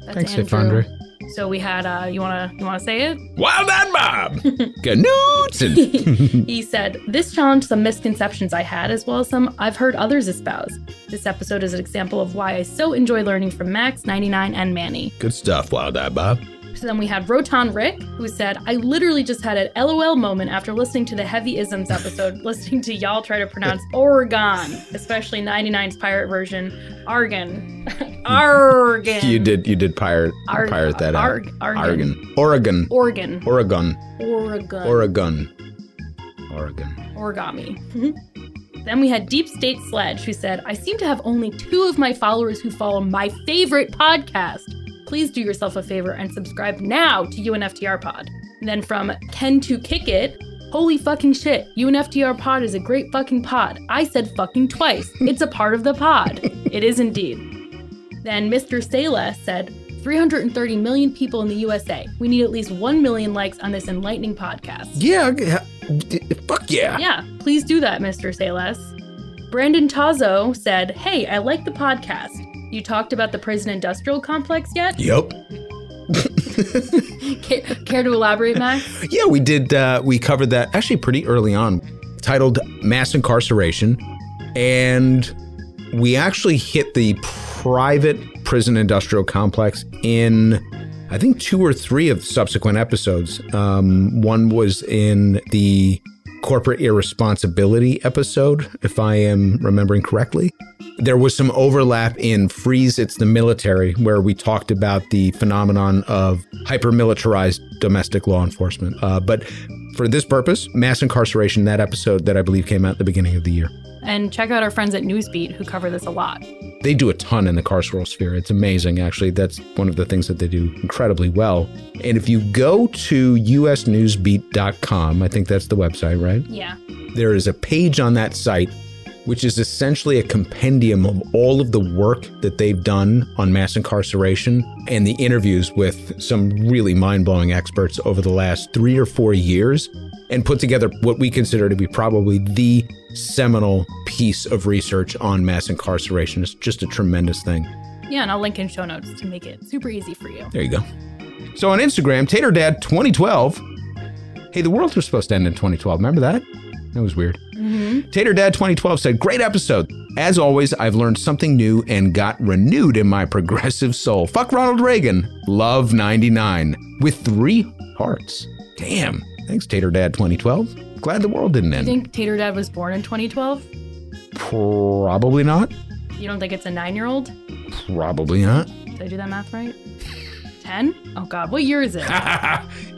That's Thanks, Andrew. Ifandre. So we had, uh, you wanna, you wanna say it? Wild Eyed Bob! Knudsen! he said, This challenged some misconceptions I had, as well as some I've heard others espouse. This episode is an example of why I so enjoy learning from Max, 99, and Manny. Good stuff, Wild Eyed Bob. So then we had Rotan Rick, who said, I literally just had an LOL moment after listening to the Heavy Isms episode, listening to y'all try to pronounce Oregon, especially 99's pirate version, Argon. Argon. You did you did pirate Arg- pirate that Arg- out. Argon. Oregon. Oregon. Oregon. Oregon. Oregon. Oregon. Oregon. Origami. Mm-hmm. then we had Deep State Sledge, who said, I seem to have only two of my followers who follow my favorite podcast. Please do yourself a favor and subscribe now to UNFTR Pod. And then from Ken to Kick It, Holy fucking shit, UNFTR Pod is a great fucking pod. I said fucking twice. It's a part of the pod. it is indeed. Then Mr. Sela said, 330 million people in the USA. We need at least 1 million likes on this enlightening podcast. Yeah, fuck yeah. Yeah, please do that, Mr. Sales. Brandon Tazo said, Hey, I like the podcast. You talked about the prison industrial complex yet? Yep. care, care to elaborate, Max? Yeah, we did. Uh, we covered that actually pretty early on, titled Mass Incarceration. And we actually hit the private prison industrial complex in, I think, two or three of subsequent episodes. Um, one was in the corporate irresponsibility episode, if I am remembering correctly. There was some overlap in Freeze It's the Military, where we talked about the phenomenon of hyper militarized domestic law enforcement. Uh, but for this purpose, mass incarceration, that episode that I believe came out at the beginning of the year. And check out our friends at Newsbeat who cover this a lot. They do a ton in the carceral sphere. It's amazing, actually. That's one of the things that they do incredibly well. And if you go to usnewsbeat.com, I think that's the website, right? Yeah. There is a page on that site which is essentially a compendium of all of the work that they've done on mass incarceration and the interviews with some really mind blowing experts over the last three or four years, and put together what we consider to be probably the seminal piece of research on mass incarceration. It's just a tremendous thing. Yeah, and I'll link in show notes to make it super easy for you. There you go. So on Instagram, Tater Dad 2012. Hey, the world was supposed to end in 2012. Remember that? That was weird. Mm-hmm. Tater Dad 2012 said, Great episode. As always, I've learned something new and got renewed in my progressive soul. Fuck Ronald Reagan. Love 99 with three hearts. Damn. Thanks, Tater Dad 2012. Glad the world didn't end. You think Tater Dad was born in 2012? Probably not. You don't think it's a nine year old? Probably not. Did I do that math right? 10? Oh, God. What year is it?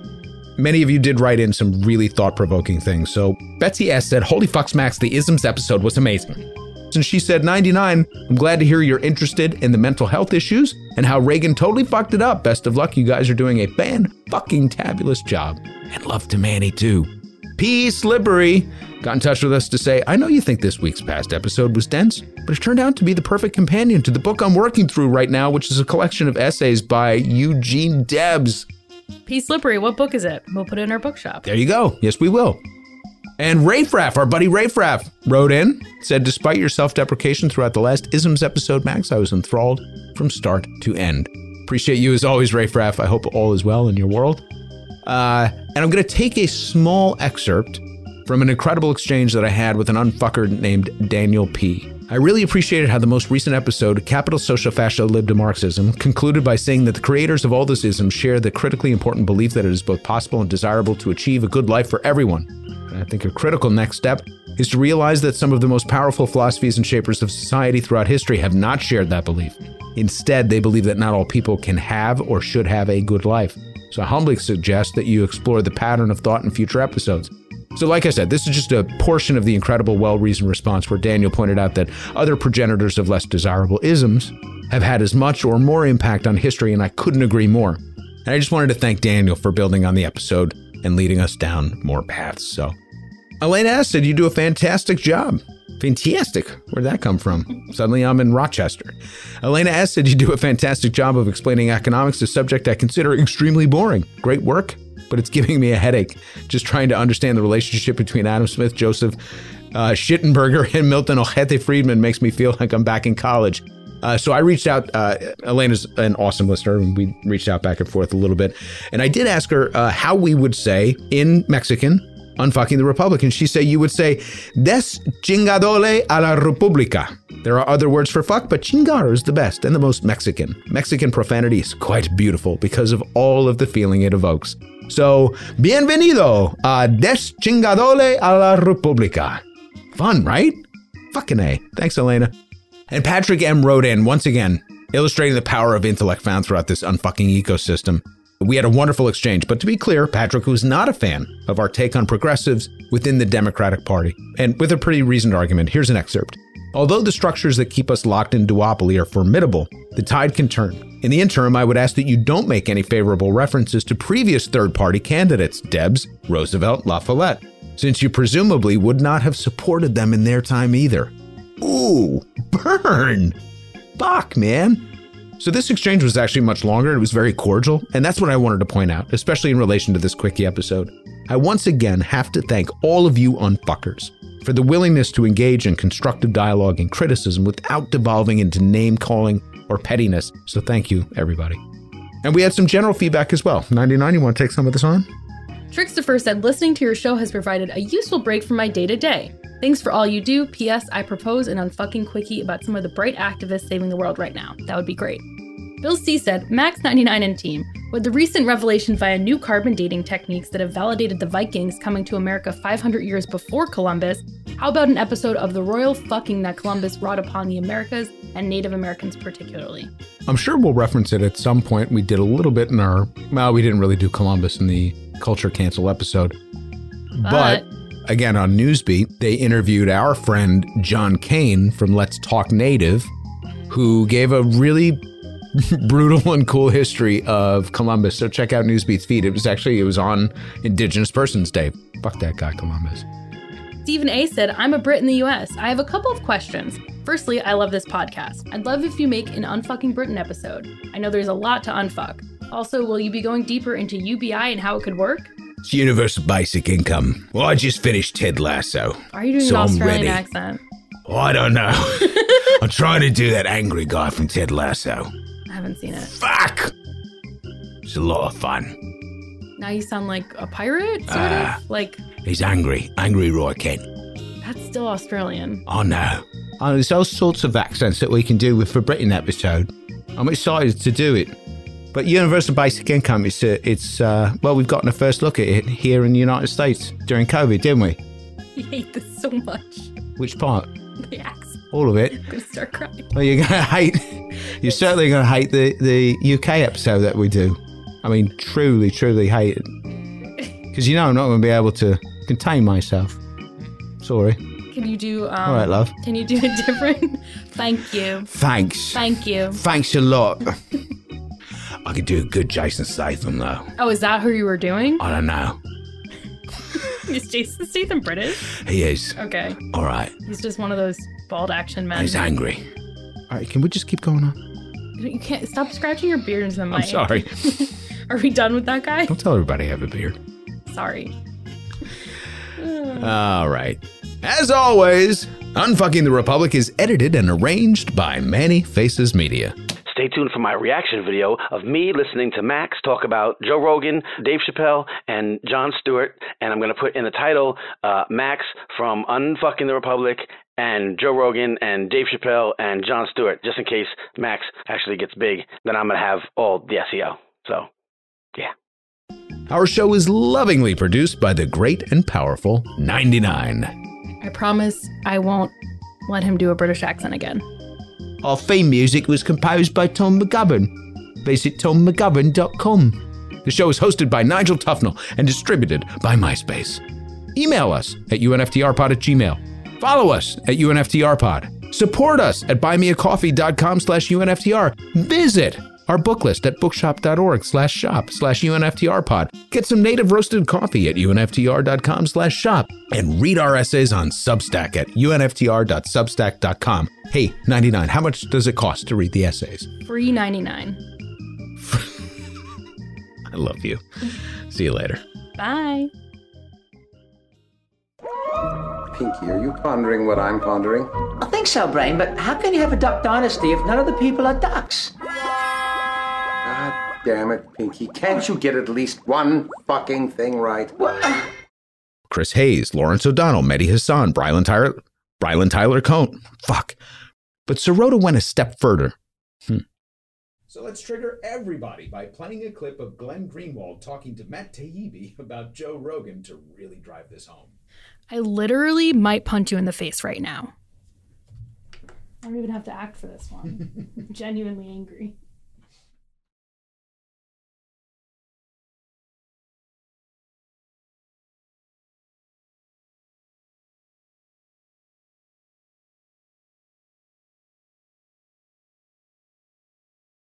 Many of you did write in some really thought provoking things. So Betsy S said, Holy fucks, Max, the isms episode was amazing. And she said, 99, I'm glad to hear you're interested in the mental health issues and how Reagan totally fucked it up. Best of luck. You guys are doing a fan fucking tabulous job. And love to Manny too. P. Slippery got in touch with us to say, I know you think this week's past episode was dense, but it turned out to be the perfect companion to the book I'm working through right now, which is a collection of essays by Eugene Debs. P. Slippery, what book is it? We'll put it in our bookshop. There you go. Yes, we will. And Rayfraff, our buddy Rayfraff, wrote in, said, Despite your self deprecation throughout the last Isms episode, Max, I was enthralled from start to end. Appreciate you as always, Rayfraff. I hope all is well in your world. Uh, and I'm going to take a small excerpt from an incredible exchange that I had with an unfucker named Daniel P. I really appreciated how the most recent episode, Capital Social Fascia Lib Marxism, concluded by saying that the creators of all those isms share the critically important belief that it is both possible and desirable to achieve a good life for everyone. And I think a critical next step is to realize that some of the most powerful philosophies and shapers of society throughout history have not shared that belief. Instead, they believe that not all people can have or should have a good life. So I humbly suggest that you explore the pattern of thought in future episodes. So, like I said, this is just a portion of the incredible, well reasoned response where Daniel pointed out that other progenitors of less desirable isms have had as much or more impact on history, and I couldn't agree more. And I just wanted to thank Daniel for building on the episode and leading us down more paths. So, Elena S. said, You do a fantastic job. Fantastic. Where'd that come from? Suddenly I'm in Rochester. Elena S. said, You do a fantastic job of explaining economics, a subject I consider extremely boring. Great work, but it's giving me a headache just trying to understand the relationship between Adam Smith, Joseph uh, Schittenberger, and Milton Ojete Friedman makes me feel like I'm back in college. Uh, so I reached out. Uh, Elena's an awesome listener, and we reached out back and forth a little bit. And I did ask her uh, how we would say in Mexican, unfucking the Republic. And she said you would say, des chingadole a la República. There are other words for fuck, but chingar is the best and the most Mexican. Mexican profanity is quite beautiful because of all of the feeling it evokes. So, bienvenido a Deschingadole a la República. Fun, right? Fucking A. Thanks, Elena. And Patrick M. wrote in once again, illustrating the power of intellect found throughout this unfucking ecosystem. We had a wonderful exchange, but to be clear, Patrick was not a fan of our take on progressives within the Democratic Party. And with a pretty reasoned argument, here's an excerpt. Although the structures that keep us locked in duopoly are formidable, the tide can turn. In the interim, I would ask that you don't make any favorable references to previous third party candidates, Debs, Roosevelt, La Follette, since you presumably would not have supported them in their time either. Ooh, burn! Fuck, man. So this exchange was actually much longer. It was very cordial, and that's what I wanted to point out, especially in relation to this quickie episode. I once again have to thank all of you unfuckers for the willingness to engage in constructive dialogue and criticism without devolving into name calling or pettiness. So thank you, everybody. And we had some general feedback as well. 99, you want to take some of this on? Trickster said, listening to your show has provided a useful break from my day to day. Thanks for all you do. P.S. I propose an unfucking quickie about some of the bright activists saving the world right now. That would be great. Bill C said, Max99 and team, with the recent revelation via new carbon dating techniques that have validated the Vikings coming to America 500 years before Columbus, how about an episode of the royal fucking that Columbus wrought upon the Americas and Native Americans particularly? I'm sure we'll reference it at some point. We did a little bit in our, well, we didn't really do Columbus in the Culture Cancel episode. But, But- again, on Newsbeat, they interviewed our friend John Kane from Let's Talk Native, who gave a really brutal and cool history of Columbus. So check out Newsbeat's feed. It was actually, it was on Indigenous Persons Day. Fuck that guy, Columbus. Stephen A said, I'm a Brit in the US. I have a couple of questions. Firstly, I love this podcast. I'd love if you make an Unfucking Britain episode. I know there's a lot to unfuck. Also, will you be going deeper into UBI and how it could work? It's universal basic income. Well, I just finished Ted Lasso. Are you doing So an I'm Australian ready. accent? Oh, I don't know. I'm trying to do that angry guy from Ted Lasso. I haven't seen it. Fuck! It's a lot of fun. Now you sound like a pirate, sort Ah. of? Like, He's angry. Angry Roy Kent. that's still Australian. Oh no. Oh, there's all sorts of accents that we can do with the Britain episode. I'm excited to do it. But universal basic income, it's, uh, it's uh, well, we've gotten a first look at it here in the United States during COVID, didn't we? I hate this so much. Which part? The accent. All of it. I'm gonna start crying. Well, you're gonna hate. You're certainly gonna hate the the UK episode that we do. I mean, truly, truly hate it. Because you know I'm not gonna be able to contain myself. Sorry. Can you do, um, All right, love. Can you do a different? Thank you. Thanks. Thank you. Thanks a lot. I could do a good Jason Statham though. Oh, is that who you were doing? I don't know. Is Jason Statham British? He is. Okay. All right. He's just one of those bald action men. He's angry. All right. Can we just keep going on? You can't stop scratching your beard into the mic. I'm sorry. Are we done with that guy? Don't tell everybody I have a beard. Sorry. All right. As always, Unfucking the Republic is edited and arranged by Manny Faces Media. Stay tuned for my reaction video of me listening to Max talk about Joe Rogan, Dave Chappelle, and Jon Stewart. And I'm going to put in the title uh, Max from Unfucking the Republic and Joe Rogan and Dave Chappelle and Jon Stewart, just in case Max actually gets big. Then I'm going to have all the SEO. So, yeah. Our show is lovingly produced by the great and powerful 99. I promise I won't let him do a British accent again. Our theme music was composed by Tom McGovern. Visit tommcgovern.com. The show is hosted by Nigel Tufnell and distributed by MySpace. Email us at unftrpod at gmail. Follow us at unftrpod. Support us at buymeacoffee.com slash unftr. Visit our book list at bookshop.org slash shop slash unftrpod. Get some native roasted coffee at unftr.com slash shop. And read our essays on Substack at unftr.substack.com. Hey, 99, how much does it cost to read the essays? Free 99. I love you. See you later. Bye. Pinky, are you pondering what I'm pondering? I think so, Brain, but how can you have a duck dynasty if none of the people are ducks? God damn it, Pinky. Can't you get at least one fucking thing right? Chris Hayes, Lawrence O'Donnell, Mehdi Hasan, Brylan Tyler, Brylan Tyler Cohn. Fuck. But Sirota went a step further. Hmm. So let's trigger everybody by playing a clip of Glenn Greenwald talking to Matt Taibbi about Joe Rogan to really drive this home. I literally might punch you in the face right now. I don't even have to act for this one. I'm genuinely angry.